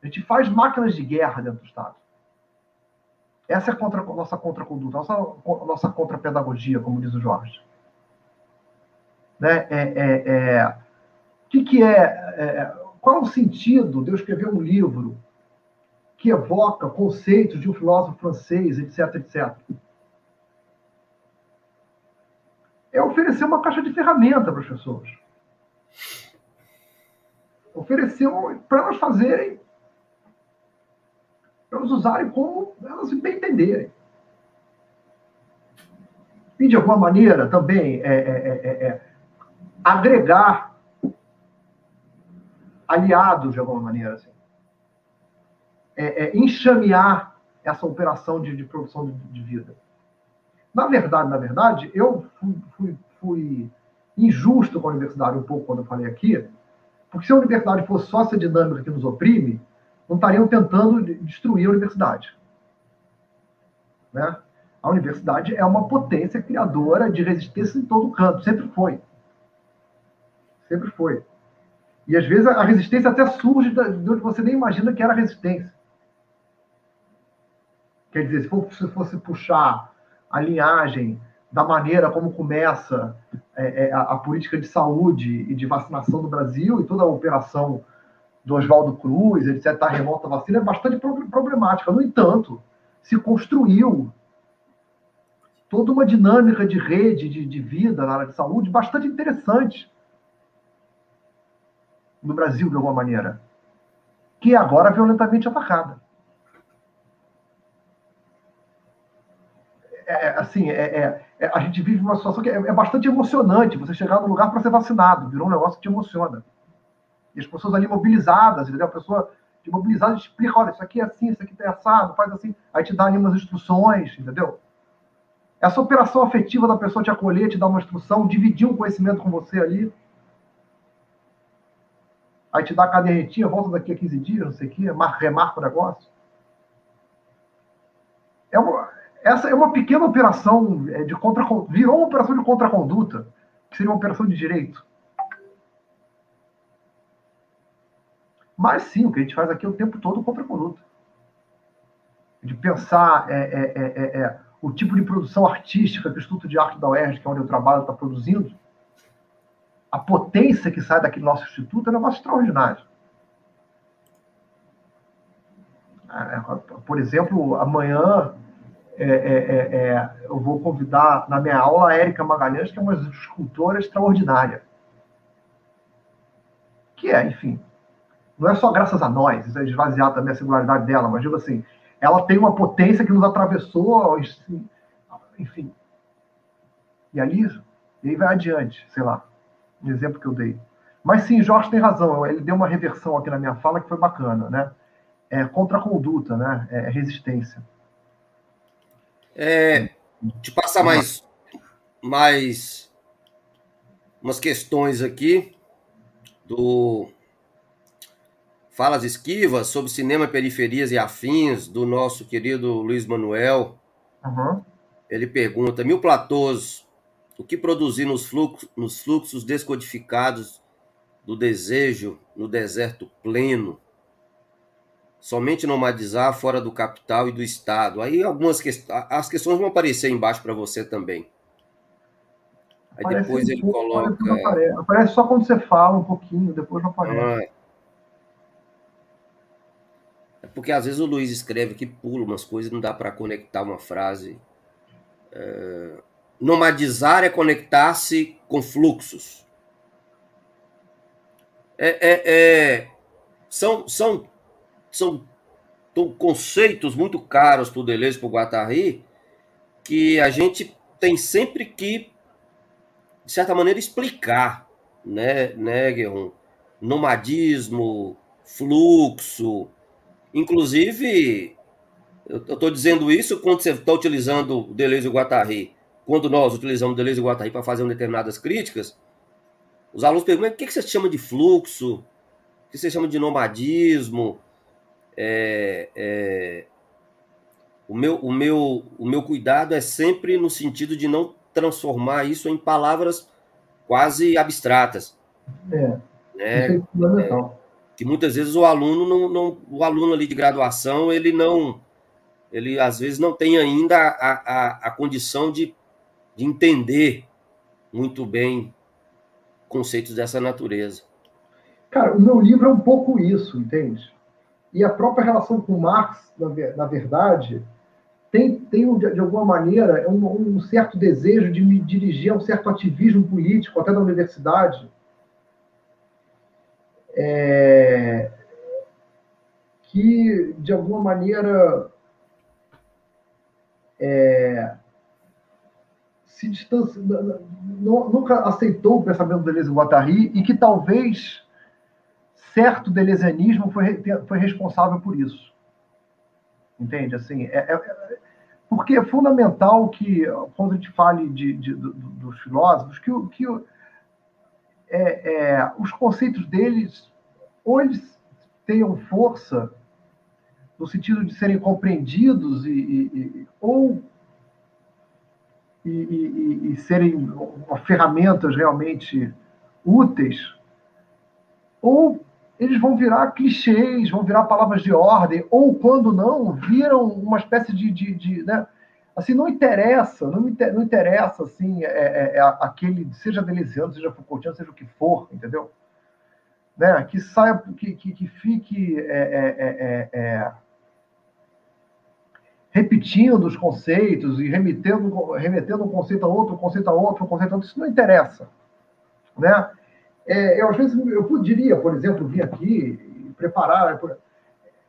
A gente faz máquinas de guerra dentro do Estado. Essa é a contra, nossa contraconduta, nossa, nossa contrapedagogia, como diz o Jorge. Né? É, é, é, o que, que é, é, Qual é o sentido de eu escrever um livro que evoca conceitos de um filósofo francês, etc, etc? É oferecer uma caixa de ferramenta para as pessoas. Oferecer para elas fazerem para elas usarem como elas bem entenderem. E, de alguma maneira, também é, é, é, é, agregar aliados, de alguma maneira. Assim. É, é, enxamear essa operação de, de produção de, de, vida. Na verdade, na verdade, eu fui, fui, fui injusto com a universidade um pouco quando eu falei aqui, porque se a universidade fosse só essa dinâmica que nos oprime, não estariam tentando destruir a universidade. Né? A universidade é uma potência criadora de resistência em todo canto, sempre foi. Sempre foi. E às vezes a resistência até surge de onde você nem imagina que era resistência. Quer dizer, se fosse puxar a linhagem da maneira como começa é, é, a, a, política de saúde e de vacinação do Brasil e toda a operação do Oswaldo Cruz, etc., a revolta vacina, é bastante problemática. No entanto, se construiu toda uma dinâmica de rede de, de vida na área de saúde bastante interessante no Brasil, de alguma maneira, que é agora violentamente atacada. É, é assim, é, é, é, a gente vive uma situação que é, bastante emocionante você chegar no lugar para ser vacinado, virou um negócio que te emociona. E as pessoas ali mobilizadas, entendeu? A pessoa mobilizada explica, olha, isso aqui é assim, isso aqui é assado, faz assim. Aí te dá ali umas instruções, entendeu? Essa operação afetiva da pessoa te acolher, te dar uma instrução, dividir um conhecimento com você ali. Aí te dá a cadernetinha, volta daqui a 15 dias, não sei o quê, remarca o negócio. É, uma, essa é uma pequena operação é, de contra virou uma operação de contraconduta, que seria uma operação de direito. Mas sim, o que a gente faz aqui é o tempo todo contra conduta. De pensar é, é, é, é, o tipo de produção artística que o Instituto de Arte da UERJ, que é onde eu trabalho, está produzindo, a potência que sai daquele nosso instituto é um negócio extraordinário. Por exemplo, amanhã é, é, é, é, eu vou convidar na minha aula a Érica Magalhães, que é uma escultora extraordinária. Que é, enfim, não é só graças a nós, isso é esvaziar também a singularidade dela, mas digo assim, ela tem uma potência que nos atravessou, enfim. E aí, e aí vai adiante, sei lá, um exemplo que eu dei. Mas sim, Jorge tem razão, ele deu uma reversão aqui na minha fala que foi bacana, né? É contra-conduta, né? É resistência. É, te passar mais, mais umas questões aqui do Falas Esquivas sobre cinema, periferias e afins, do nosso querido Luiz Manuel. Uhum. Ele pergunta: mil platôs, o que produzir nos fluxos, nos fluxos descodificados do desejo no deserto pleno? Somente nomadizar fora do capital e do estado. Aí algumas questões, as questões vão aparecer embaixo para você também. Aí aparece depois ele pouco, coloca. Aparece. aparece. só quando você fala um pouquinho, depois não aparece. Ah. É porque às vezes o Luiz escreve que pula umas coisas, não dá para conectar uma frase. É... Nomadizar é conectar-se com fluxos. É, é, é, são, são são conceitos muito caros para o Deleuze para o Guattari, que a gente tem sempre que, de certa maneira, explicar, né, né? Nomadismo, fluxo. Inclusive, eu estou dizendo isso quando você está utilizando o Deleuze e o Guattari. Quando nós utilizamos o Deleuze e o Guattari para fazer determinadas críticas, os alunos perguntam o que, que você chama de fluxo, o que você chama de nomadismo, é, é, o, meu, o, meu, o meu cuidado é sempre no sentido de não transformar isso em palavras quase abstratas. É, né? é que muitas vezes o aluno não, não, o aluno ali de graduação ele não ele às vezes não tem ainda a, a, a condição de, de entender muito bem conceitos dessa natureza. Cara, o meu livro é um pouco isso, entende? E a própria relação com Marx, na, verdade, tem, tem de, alguma maneira, um, um, certo desejo de me dirigir a um certo ativismo político, até na universidade, é, que, de alguma maneira, é, se distancia, nunca aceitou o pensamento do Deleuze Guattari e que talvez certo deleuzianismo foi, foi responsável por isso. Entende? Assim, é, é, porque é fundamental que, quando a gente fale de, de, de dos filósofos, que, que é, é, os conceitos deles, ou eles tenham força no sentido de serem compreendidos e, e, e ou e, e, serem ferramentas realmente úteis, ou eles vão virar clichês, vão virar palavras de ordem, ou quando não, viram uma espécie de. de, de né? Assim, não interessa, não, não interessa, assim, é, é, é aquele, seja delesiano, seja Foucaultiano, seja o que for, entendeu? Né? Que saia, que, que, que fique é, é, é, repetindo os conceitos e remetendo, remetendo um conceito a outro, um conceito a outro, um conceito a outro, isso não interessa, né? É, eu, às vezes, eu poderia, por exemplo, vir aqui e preparar,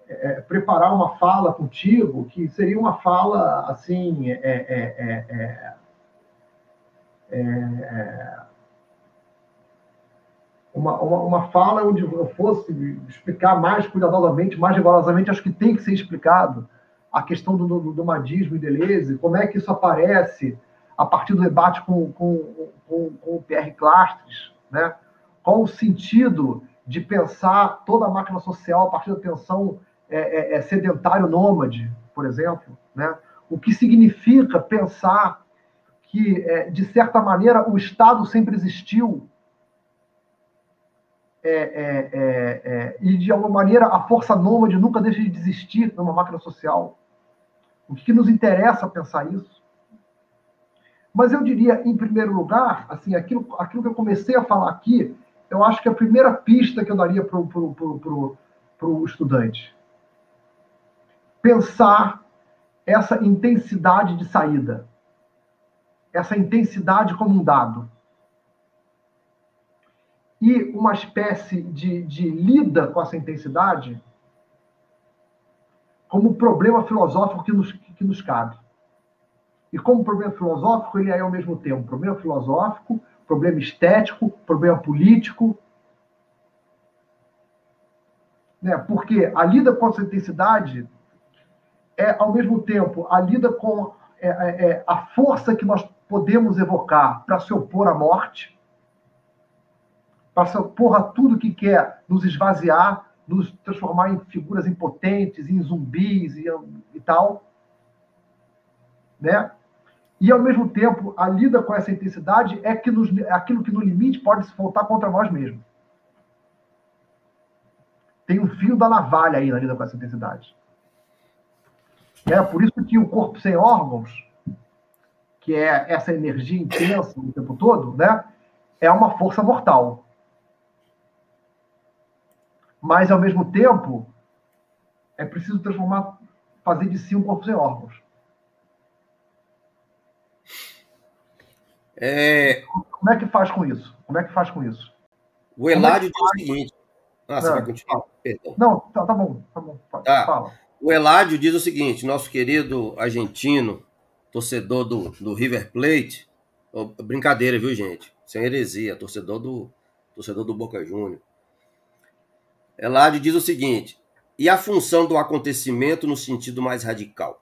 é, preparar uma fala contigo que seria uma fala, assim, é, é, é, é uma, uma, uma, fala onde eu fosse explicar mais cuidadosamente, mais rigorosamente, acho que tem que ser explicado a questão do, do, do madismo e Deleuze, como é que isso aparece a partir do debate com, com, com, com o Pierre Clastres, né? Qual o sentido de pensar toda a máquina social a partir da tensão é, é, é sedentário-nômade, por exemplo? Né? o que significa pensar que, é, de certa maneira, o Estado sempre existiu é, é, e, de alguma maneira, a força nômade nunca deixa de existir numa máquina social. O que, que nos interessa pensar isso? Mas eu diria, em primeiro lugar, assim, aquilo, aquilo que eu comecei a falar aqui, eu acho que a primeira pista que eu daria para o estudante. Pensar essa intensidade de saída. Essa intensidade como um dado. E uma espécie de, de lida com essa intensidade como problema filosófico que nos, que nos cabe. E como problema filosófico, ele é ao mesmo tempo problema filosófico, problema estético, problema político. Né? Porque a lida com essa intensidade é, ao mesmo tempo, a lida com é, é, é a força que nós podemos evocar para se opor à morte, para se opor a tudo que quer nos esvaziar, nos transformar em figuras impotentes, em zumbis e, e tal. Né? E, ao mesmo tempo, a lida com essa intensidade é que nos, aquilo que no limite pode se voltar contra nós mesmos. Tem um fio da navalha aí na lida com essa intensidade. É por isso que o corpo sem órgãos, que é essa energia intensa o tempo todo, né, é uma força mortal. Mas, ao mesmo tempo, é preciso transformar, fazer de si um corpo sem órgãos. É... Como é que faz com isso? Como é que faz com isso? O Eládio é diz o seguinte. Ah, você vai continuar? Perdão. Não, tá, tá bom, tá bom. Tá. Fala. O Eládio diz o seguinte: nosso querido argentino, torcedor do, do River Plate, oh, brincadeira, viu, gente? Sem heresia, torcedor do, torcedor do Boca Júnior. Eládio diz o seguinte: e a função do acontecimento no sentido mais radical?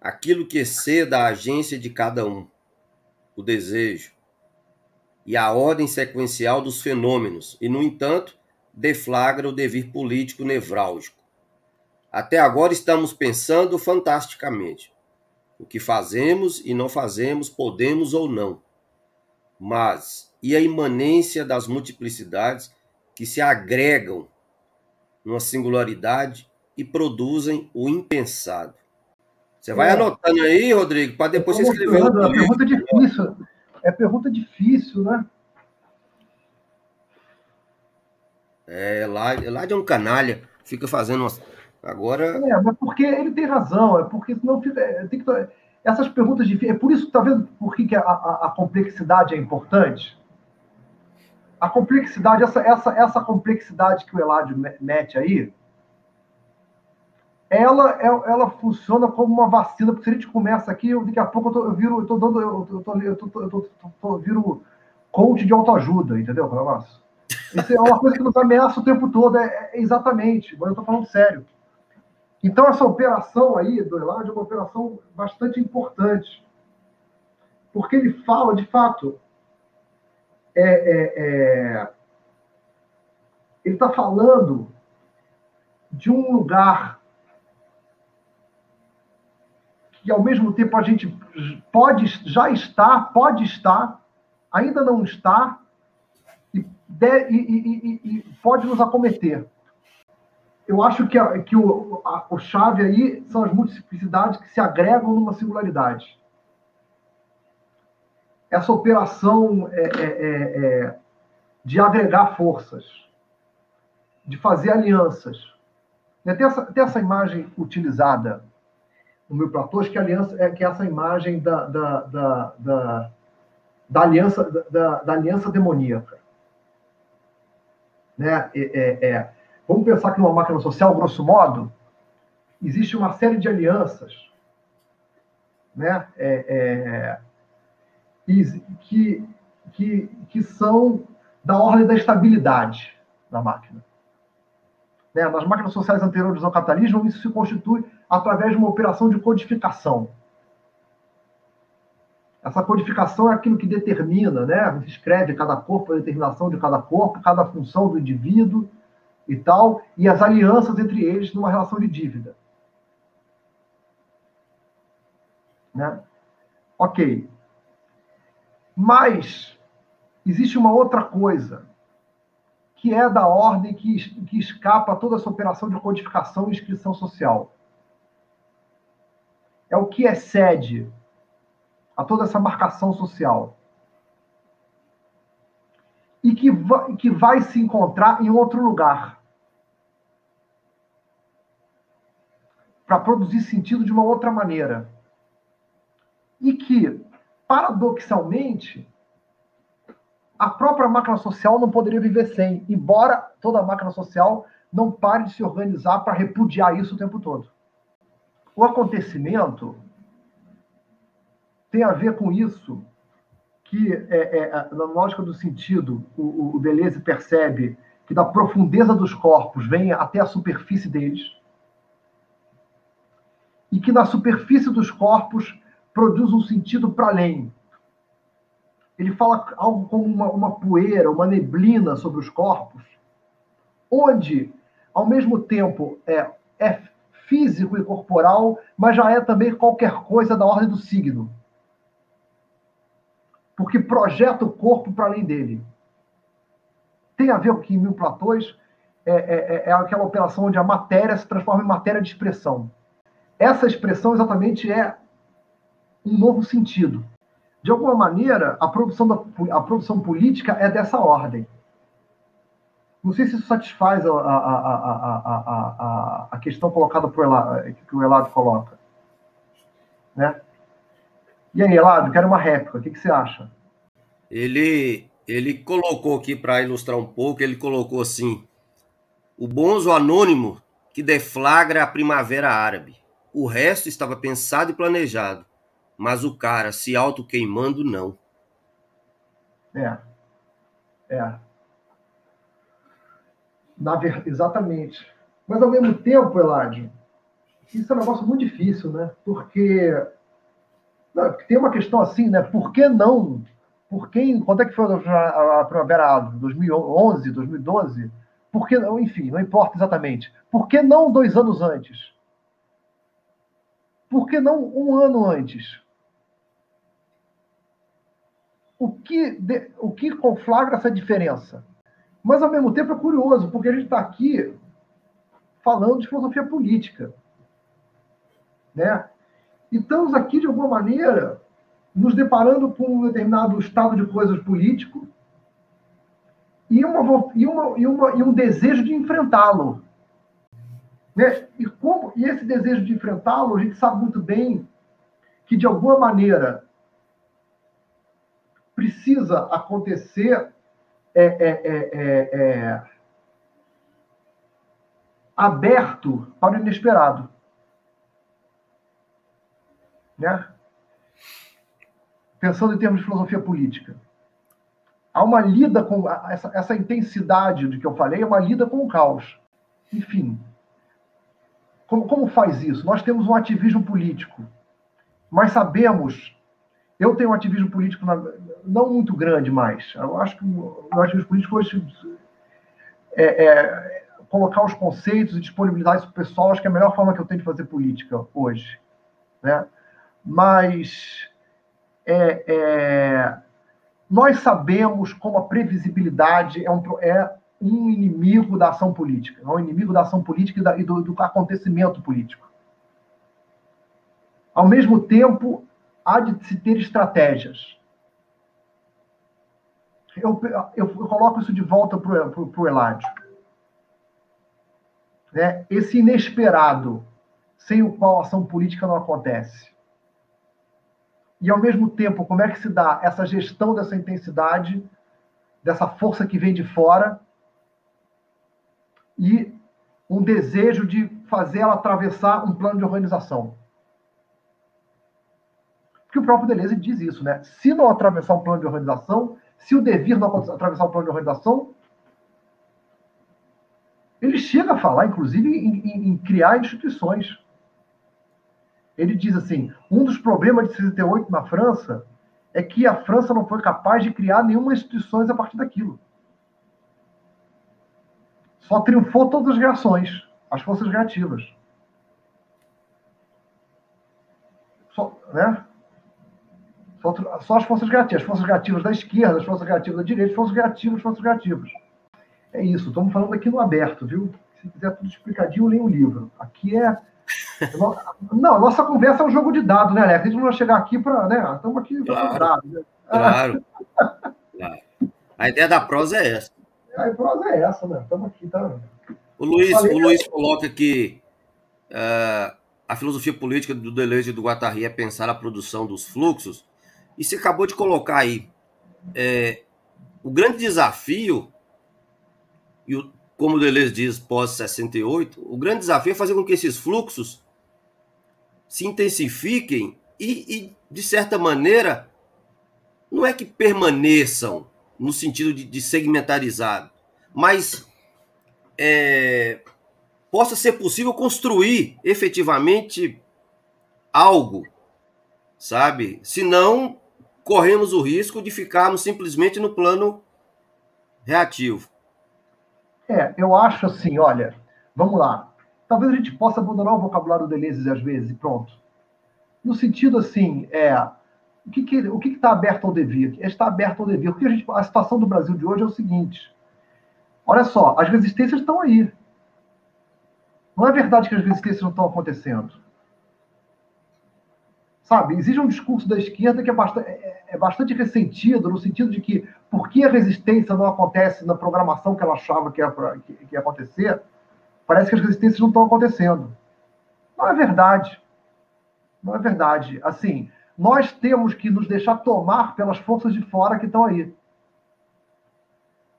Aquilo que exceda a agência de cada um, o desejo e a ordem sequencial dos fenômenos, e, no entanto, deflagra o devir político nevrálgico. Até agora estamos pensando fantasticamente. O que fazemos e não fazemos, podemos ou não. Mas e a imanência das multiplicidades que se agregam numa singularidade e produzem o impensado? Você vai é. anotando aí, Rodrigo, para depois você escrever. É pergunta difícil. É pergunta difícil, né? É, lá, lá de um canalha, fica fazendo umas. Agora. É, mas porque ele tem razão, é porque senão fica. É, tem que, essas perguntas difíceis. É por isso, tá vendo por que, que a, a, a, complexidade é importante? A complexidade, essa, essa, essa complexidade que o Eladio mete aí, ela, é, ela funciona como uma vacina, porque se a gente começa aqui, eu, daqui a pouco eu, tô, eu viro, eu tô dando, eu, tô, eu, tô, eu, tô, eu, tô, viro coach de autoajuda, entendeu? Isso é uma coisa que nos ameaça o tempo todo, é, é exatamente, mas eu estou falando sério. Então, essa operação aí do Elad é uma operação bastante importante, porque ele fala, de fato, é, é, é ele está falando de um lugar que ao mesmo tempo a gente pode já estar, pode estar, ainda não está e, de, e, e, e pode nos acometer. Eu acho que, a, que o, a, o chave aí são as multiplicidades que se agregam numa singularidade. Essa operação é, é, é, é de agregar forças, de fazer alianças. Tem essa, tem essa imagem utilizada no meu platô, acho que aliança é que essa imagem da, da, da, da, da aliança da, da, aliança demoníaca. Né? É, é, é, vamos pensar que numa máquina social, grosso modo, existe uma série de alianças né? É, é que, que, que são da ordem da estabilidade da máquina. Né? Nas máquinas sociais anteriores ao capitalismo, isso se constitui através de uma operação de codificação. Essa codificação é aquilo que determina, né? escreve cada corpo, a determinação de cada corpo, cada função do indivíduo e tal, e as alianças entre eles numa relação de dívida. Né? Ok. Mas existe uma outra coisa que é da ordem que, que escapa a toda essa operação de codificação e inscrição social. É o que excede a toda essa marcação social. E que vai, que vai se encontrar em outro lugar. Para produzir sentido de uma outra maneira. E que, paradoxalmente, a própria máquina social não poderia viver sem, embora toda a máquina social não pare de se organizar para repudiar isso o tempo todo. O acontecimento tem a ver com isso que, é, é, na lógica do sentido, o, o Deleuze percebe que da profundeza dos corpos vem até a superfície deles, e que na superfície dos corpos produz um sentido para além, ele fala algo como uma, uma poeira, uma neblina sobre os corpos, onde, ao mesmo tempo, é, é físico e corporal, mas já é também qualquer coisa da ordem do signo. Porque projeta o corpo para além dele. Tem a ver com que em Mil Platões é, é, é, é aquela operação onde a matéria se transforma em matéria de expressão. Essa expressão exatamente é um novo sentido de alguma maneira, a produção, da, a produção política é dessa ordem. Não sei se isso satisfaz a, a, a, a questão colocada por Elado, que o Elado coloca. Né? E aí, Elado, quero uma réplica. O que, que você acha? Ele, ele colocou aqui, para ilustrar um pouco, ele colocou assim: o bonzo anônimo que deflagra a primavera árabe. O resto estava pensado e planejado mas o cara se auto-queimando, não. É. É. Na ver... Exatamente. Mas ao mesmo tempo, Eladio, isso é um negócio muito difícil, né? Porque tem uma questão assim, né? Por que não? Por que, quando é que foi a Primavera Árabe? 2011, 2012? Por que, enfim, não importa exatamente. Por que não dois anos antes? Por que não um ano antes? o que, de, o que conflagra essa diferença. Mas, ao mesmo tempo, é curioso, porque a gente está aqui falando de filosofia política. Né? E estamos aqui, de alguma maneira, nos deparando com um determinado estado de coisas político e, uma, e, uma, e, uma, e um desejo de enfrentá-lo. Né? E, como, e esse desejo de enfrentá-lo, a gente sabe muito bem que, de alguma maneira, precisa acontecer é, é, é, é, aberto para o inesperado. Né? Pensando em termos de filosofia política. Há uma lida com essa, essa intensidade de que eu falei, é uma lida com o caos. Enfim, como, como faz isso? Nós temos um ativismo político, mas sabemos eu tenho um ativismo político na, não muito grande mais. Eu acho que o meu ativismo político hoje é, é, colocar os conceitos e disponibilizar isso para o pessoal. Acho que é a melhor forma que eu tenho de fazer política hoje. Né? Mas é, é, nós sabemos como a previsibilidade é um, é um inimigo da ação política, é um inimigo da ação política e, do, do acontecimento político. Ao mesmo tempo, há de se ter estratégias. Eu, eu, eu coloco isso de volta para o Eládio. Né? Esse inesperado, sem o qual a ação política não acontece. E, ao mesmo tempo, como é que se dá essa gestão dessa intensidade, dessa força que vem de fora, e um desejo de fazer ela atravessar um plano de organização. Porque o próprio Deleuze diz isso, né? Se não atravessar um plano de organização, se o devir não atravessar um plano de organização, ele chega a falar, inclusive, em, em, em criar instituições. Ele diz assim: um dos problemas de 68 na França é que a França não foi capaz de criar nenhuma instituição a partir daquilo. Só triunfou todas as reações, as forças reativas. só, né? Só, só, as forças reativas, as forças reativas da esquerda, as forças reativas da direita, as forças reativas, as forças reativas. É isso, estamos falando aqui no aberto, viu? Se quiser tudo explicadinho, leia o livro. Aqui é. Não, a nossa conversa é um jogo de dados, né, Alex? A gente não vai chegar aqui para. Né? Estamos aqui claro, dados. Né? Claro. claro. A ideia da prosa é essa. A prosa é essa, né? Estamos aqui, tá? O Luiz, o Luiz coloca que uh, a filosofia política do Deleuze e do Guattari é pensar a produção dos fluxos. E você acabou de colocar aí. É, o grande desafio, e o, como o Deleuze diz pós-68, o grande desafio é fazer com que esses fluxos se intensifiquem e, e de certa maneira, não é que permaneçam no sentido de, de segmentarizado, mas é, possa ser possível construir efetivamente algo, sabe? Senão, corremos o risco de ficarmos simplesmente no plano reativo. É, eu acho assim, olha, vamos lá. Talvez a gente possa abandonar o vocabulário Deleuze às vezes pronto. No sentido assim, é, o que que o que está aberto ao devir? Está aberto ao devir. Porque a, gente, a situação do Brasil de hoje é o seguinte: olha só, as resistências estão aí. Não é verdade que as resistências não estão acontecendo. Sabe, existe um discurso da esquerda que é bastante, é, é bastante ressentido, no sentido de que por que a resistência não acontece na programação que ela achava que ia, que, que ia acontecer, parece que as resistências não estão acontecendo. Não é verdade. Não é verdade. Assim, nós temos que nos deixar tomar pelas forças de fora que estão aí.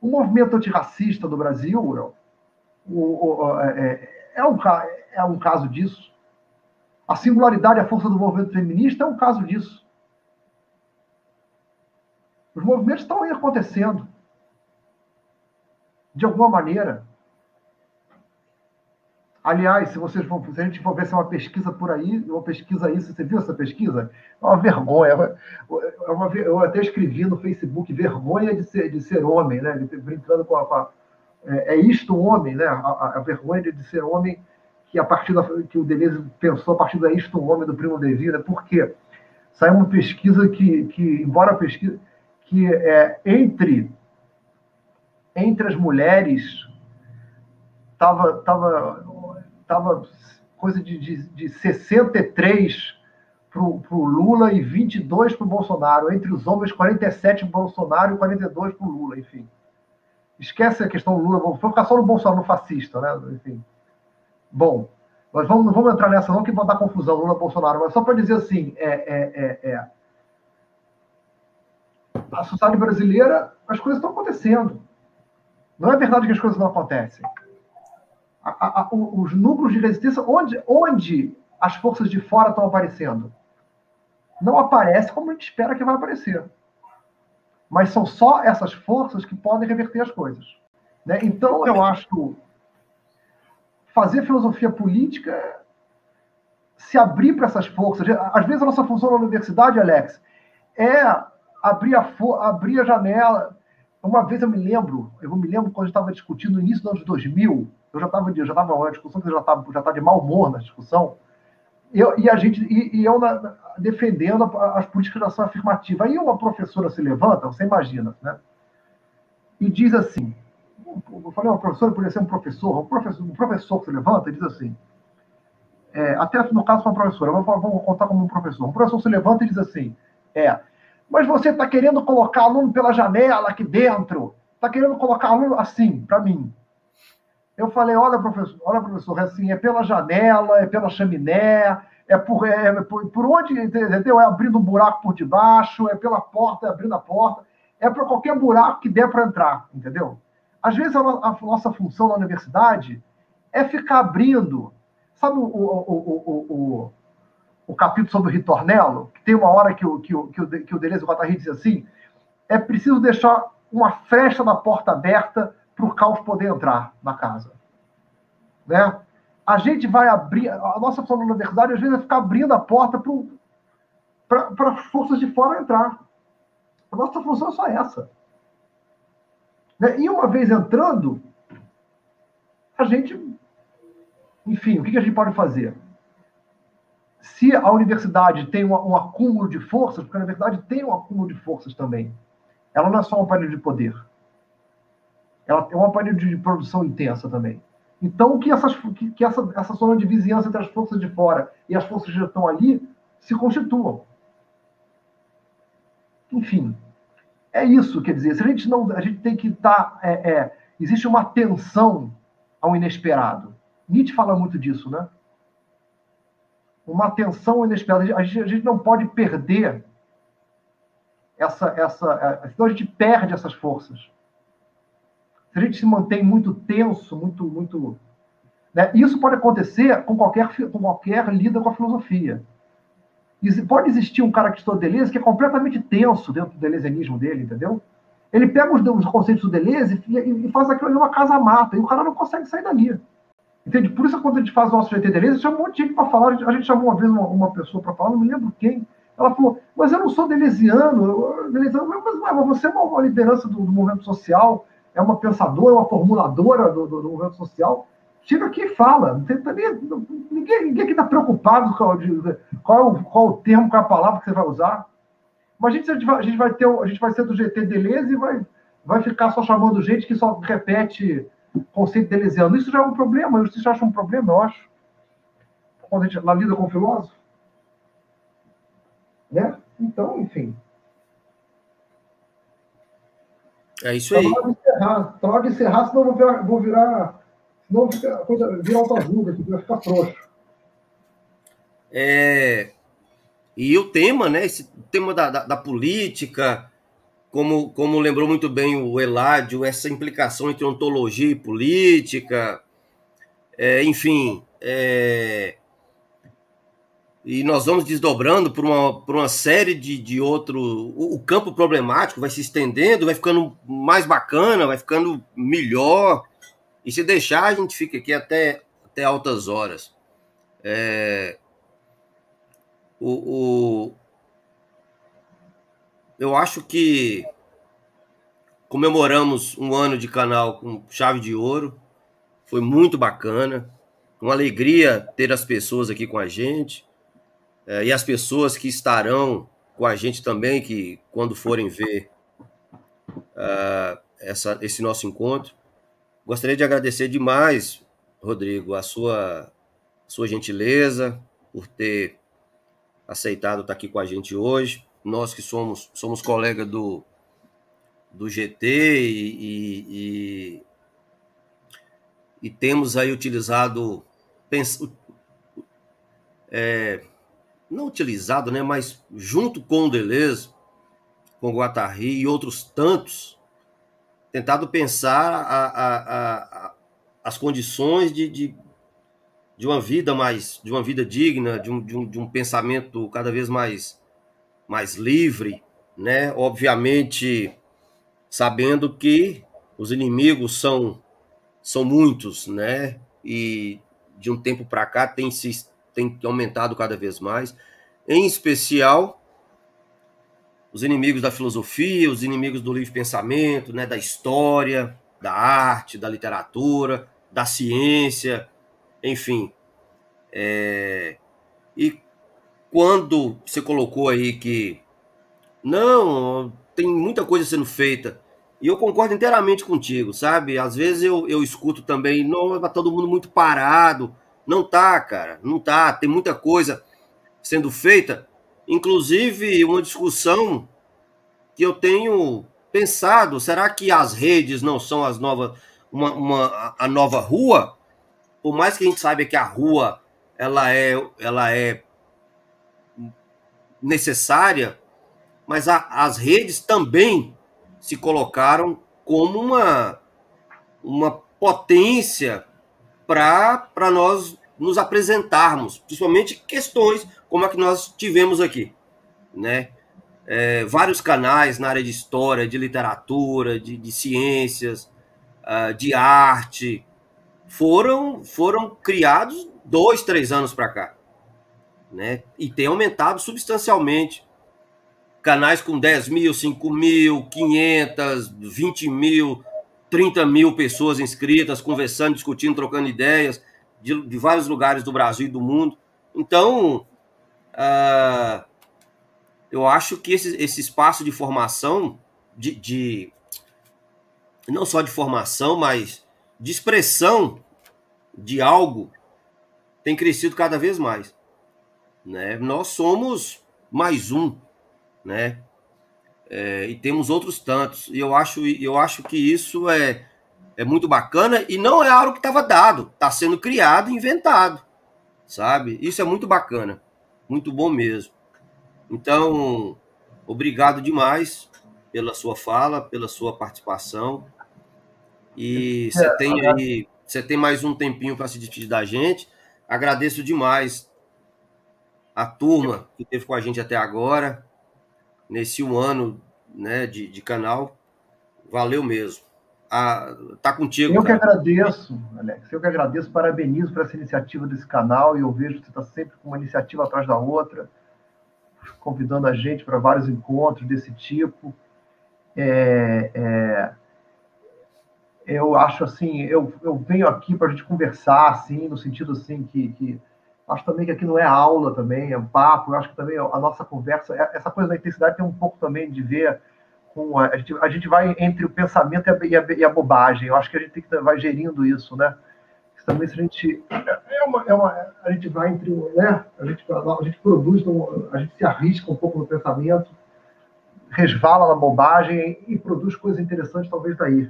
O movimento antirracista do Brasil o, o, é, é, um, é um caso disso. A singularidade e a força do movimento feminista é um caso disso. Os movimentos estão aí acontecendo. De alguma maneira. Aliás, se vocês vão, se a gente for ver se é uma pesquisa por aí, uma pesquisa isso, você viu essa pesquisa? É uma vergonha. É uma, eu até escrevi no Facebook vergonha de ser, de ser homem, né? Brincando com a. A é, é, isto homem, né? A, a, vergonha de ser homem que a partir da, que o Deleuze pensou a partir da isto homem do Primo Levi, né? Por quê? Saiu uma pesquisa que, que embora a pesquisa que é entre entre as mulheres estava tava estava coisa de, de, de 63 para o Lula e 22 para o Bolsonaro. Entre os homens, 47 para o Bolsonaro e 42 para o Lula, enfim. Esquece a questão Lula, vou ficar só no Bolsonaro, no fascista, né? Enfim. Bom, mas vamos, não vamos entrar nessa não, que vai dar confusão, Lula Bolsonaro, mas só para dizer assim, é, é, é, é, a sociedade brasileira, as coisas estão acontecendo. Não é verdade que as coisas não acontecem a, a, os núcleos de resistência, onde, onde as forças de fora estão aparecendo? Não aparece como a gente espera que vai aparecer. Mas são só essas forças que podem reverter as coisas. Né? Então, eu acho fazer filosofia política se abrir para essas forças. Às vezes, a nossa função na universidade, Alex, é abrir a, abrir a janela. Uma vez eu me lembro, eu me lembro quando estava discutindo no início dos anos 2000, eu já estava já estava uma discussão que já estava já tá de mau humor na discussão. Eu, e a gente e, e eu na, defendendo as políticas de ação afirmativa. Aí uma professora se levanta, você imagina, né? E diz assim, eu falei, uma professora poderia ser um professor, um professor, um professor que se levanta e diz assim, é, até no caso uma professora, vamos contar como um professor. Um professor se levanta e diz assim, é, mas você está querendo colocar aluno pela janela aqui dentro, está querendo colocar aluno assim, para mim. Eu falei, olha, professor, olha, professor, é assim, é pela janela, é pela chaminé, é por, é, é por, por onde, entendeu? É abrindo um buraco por debaixo, é pela porta, é abrindo a porta, é para qualquer buraco que der para entrar, entendeu? Às vezes a, a, nossa função na universidade é ficar abrindo. Sabe o, o, o, o, o capítulo sobre o ritornelo? Que tem uma hora que o, que o, que o, que o Deleuze Guattari diz assim: é preciso deixar uma frecha na porta aberta para o caos poder entrar na casa. Né? A gente vai abrir, a nossa função na universidade, às vezes, é ficar abrindo a porta para as forças de fora entrar. A nossa função é só essa. Né? E uma vez entrando, a gente. Enfim, o que a gente pode fazer? Se se a universidade tem um, um, acúmulo de forças, porque a universidade tem um acúmulo de forças também. Ela não é só um aparelho de poder. Ela é um aparelho de produção intensa também. Então, que, essas, que, que essa, essa zona de vizinhança entre as forças de fora e as forças que estão ali se constituam. Enfim, é isso, quer dizer, se a gente não, a gente tem que estar, tá, é, é, existe uma tensão ao inesperado. Nietzsche fala muito disso, né? Uma tensão inesperada. A gente, a gente não pode perder essa, essa, é, senão a gente perde essas forças. Se a gente se mantém muito tenso, muito, muito, né? Isso pode acontecer com qualquer, com qualquer lida com a filosofia. Pode existir um cara que estuda Deleuze que é completamente tenso dentro do deleuzianismo dele, entendeu? Ele pega os, os conceitos do Deleuze e, e, faz aquilo ali uma casa-mata, e o cara não consegue sair dali. Entende? Por isso, quando a gente faz o nosso GT Deleuze, chama um monte de gente para falar. A gente chamou uma vez uma, uma, pessoa para falar, não me lembro quem. Ela falou, mas eu não sou deleuziano. deleuziano mas, mas você é uma, uma liderança do, do, movimento social, é uma pensadora, uma formuladora do, do, do movimento social chega aqui e fala. Ninguém, ninguém aqui está preocupado com qual, é o, qual o termo, qual é a palavra que você vai usar. Mas a gente, a gente, vai, a gente vai ter, a gente vai ser do GT Deleuze e vai, vai ficar só chamando gente que só repete conceito deleuziano. Isso já é um problema, isso já acha um problema, eu acho. Quando a gente lá lida com o filósofo. Né? Então, enfim. É isso aí. Tá encerrar, tá de encerrar, senão eu vou virar, vou virar Senão fica, a coisa vira autoajuda, vai ficar frouxo. É, e o tema, né? Esse tema da, da, da, política, como, como lembrou muito bem o Eládio, essa implicação entre ontologia e política, é, enfim. É, e nós vamos desdobrando por uma, por uma série de, de outro. O, o campo problemático vai se estendendo, vai ficando mais bacana, vai ficando melhor. E se deixar, a gente fica aqui até, até altas horas. É, o, o, eu acho que comemoramos um ano de canal com chave de ouro. Foi muito bacana. Uma alegria ter as pessoas aqui com a gente. É, e as pessoas que estarão com a gente também, que quando forem ver uh, essa, esse nosso encontro. Gostaria de agradecer demais, Rodrigo, a sua, sua gentileza por ter aceitado estar aqui com a gente hoje. Nós que somos, somos colegas do, do GT e, e, e temos aí utilizado, é, não utilizado, né, mas junto com o Deleuze, com o Guattari e outros tantos, tentado pensar a, a, a, as condições de, de, de, uma vida mais, de uma vida digna, de um, de um, de um pensamento cada vez mais, mais livre, né? Obviamente, sabendo que os inimigos são, são muitos, né? E de um tempo para cá tem se tem aumentado cada vez mais, em especial os inimigos da filosofia, os inimigos do livre pensamento, né, da história, da arte, da literatura, da ciência, enfim. É... E quando você colocou aí que não, tem muita coisa sendo feita, e eu concordo inteiramente contigo, sabe? Às vezes eu, eu escuto também, não, tá todo mundo muito parado. Não tá, cara, não tá. Tem muita coisa sendo feita Inclusive, uma discussão que eu tenho pensado: será que as redes não são as novas, uma, uma, a nova rua? Por mais que a gente saiba que a rua ela é, ela é necessária, mas a, as redes também se colocaram como uma, uma potência para nós nos apresentarmos, principalmente questões como a que nós tivemos aqui, né? É, vários canais na área de história, de literatura, de, de ciências, uh, de arte, foram, foram criados dois, três anos para cá, né? E tem aumentado substancialmente. Canais com 10 mil, 5 mil, 500, 20 mil, 30 mil pessoas inscritas, conversando, discutindo, trocando ideias de, de vários lugares do Brasil e do mundo. Então, uh, eu acho que esse, esse espaço de formação, de, de, não só de formação, mas de expressão de algo, tem crescido cada vez mais. Né? Nós somos mais um, né? É, e temos outros tantos. E eu acho, eu acho que isso é, é muito bacana e não é algo que estava dado, está sendo criado, inventado, sabe? Isso é muito bacana, muito bom mesmo. Então, obrigado demais pela sua fala, pela sua participação. E você é, tem aí, você tem mais um tempinho para se despedir da gente. Agradeço demais a turma que esteve com a gente até agora, nesse um ano né, de, de canal. Valeu mesmo. Ah, tá contigo. Eu cara. que agradeço, Alex. Eu que agradeço, parabenizo por essa iniciativa desse canal e eu vejo que você está sempre com uma iniciativa atrás da outra, convidando a gente para vários encontros desse tipo. É, é, eu acho assim, eu, eu venho aqui para a gente conversar, assim, no sentido assim que, que Acho também que aqui não é aula também, é um papo. Eu acho que também a nossa conversa, é, essa coisa da intensidade tem um pouco também de ver com a, gente, a gente vai entre o pensamento e a, e a, bobagem. Eu acho que a gente tem que vai gerindo isso, né? Também se a gente é uma, é uma a gente vai entre, né? A gente a gente produz, a gente se arrisca um pouco no pensamento, resvala na bobagem e produz coisas interessantes talvez daí.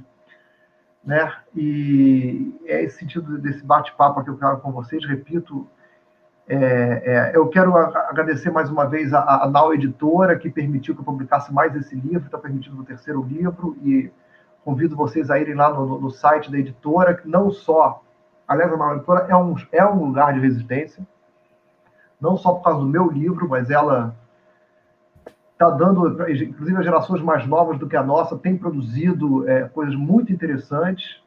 Né? E é esse sentido desse bate-papo que eu quero com vocês, repito, é, é, eu quero agradecer mais uma vez a, a Nau Editora, que permitiu que eu publicasse mais esse livro, está permitindo o terceiro livro, e convido vocês a irem lá no, no site da editora, que não só, a Nau Editora é um, é um lugar de resistência, não só por causa do meu livro, mas ela está dando, inclusive as gerações mais novas do que a nossa, tem produzido é, coisas muito interessantes.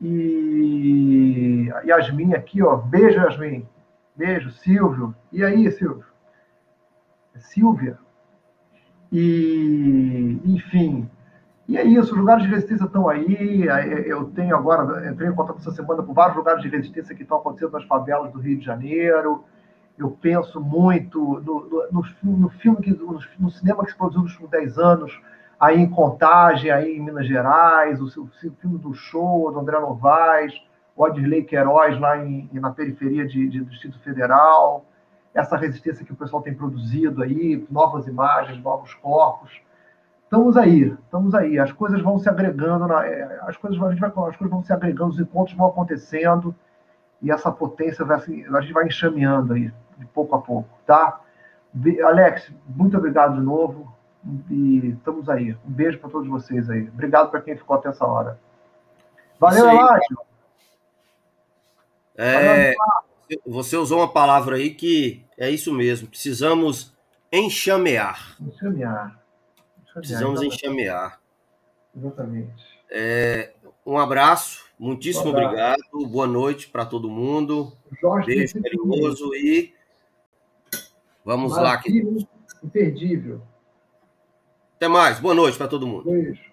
E Yasmin aqui, ó, beijo, Yasmin. Beijo, Silvio. E aí, Silvio? É Silvia. E, enfim. E é isso, os lugares de resistência estão aí. Eu tenho agora, entrei em contato essa semana com vários lugares de resistência que estão acontecendo nas favelas do Rio de Janeiro. Eu penso muito no, no, no filme, que, no, no, cinema que se produziu nos últimos 10 anos, aí em Contagem, aí em Minas Gerais, o, o filme do show, do André Novaes o Odilei Queiroz lá em, na periferia de, de, do Distrito Federal, essa resistência que o pessoal tem produzido aí, novas imagens, novos corpos. Estamos aí, estamos aí. As coisas vão se agregando, na, é, as, coisas, a gente vai, as coisas vão se agregando, os encontros vão acontecendo e essa potência vai, a gente vai enxameando aí, de pouco a pouco, tá? Alex, muito obrigado de novo e estamos aí. Um beijo para todos vocês aí. Obrigado para quem ficou até essa hora. Valeu, Eládio! É, você usou uma palavra aí que é isso mesmo. Precisamos enxamear. Enxamear. Precisamos enxamear. Exatamente. É, um abraço, muitíssimo abraço. obrigado. Boa noite para todo mundo. Jorge, Beijo carinhoso e vamos Maravilha, lá. Imperdível. Até mais. Boa noite para todo mundo. Beijo.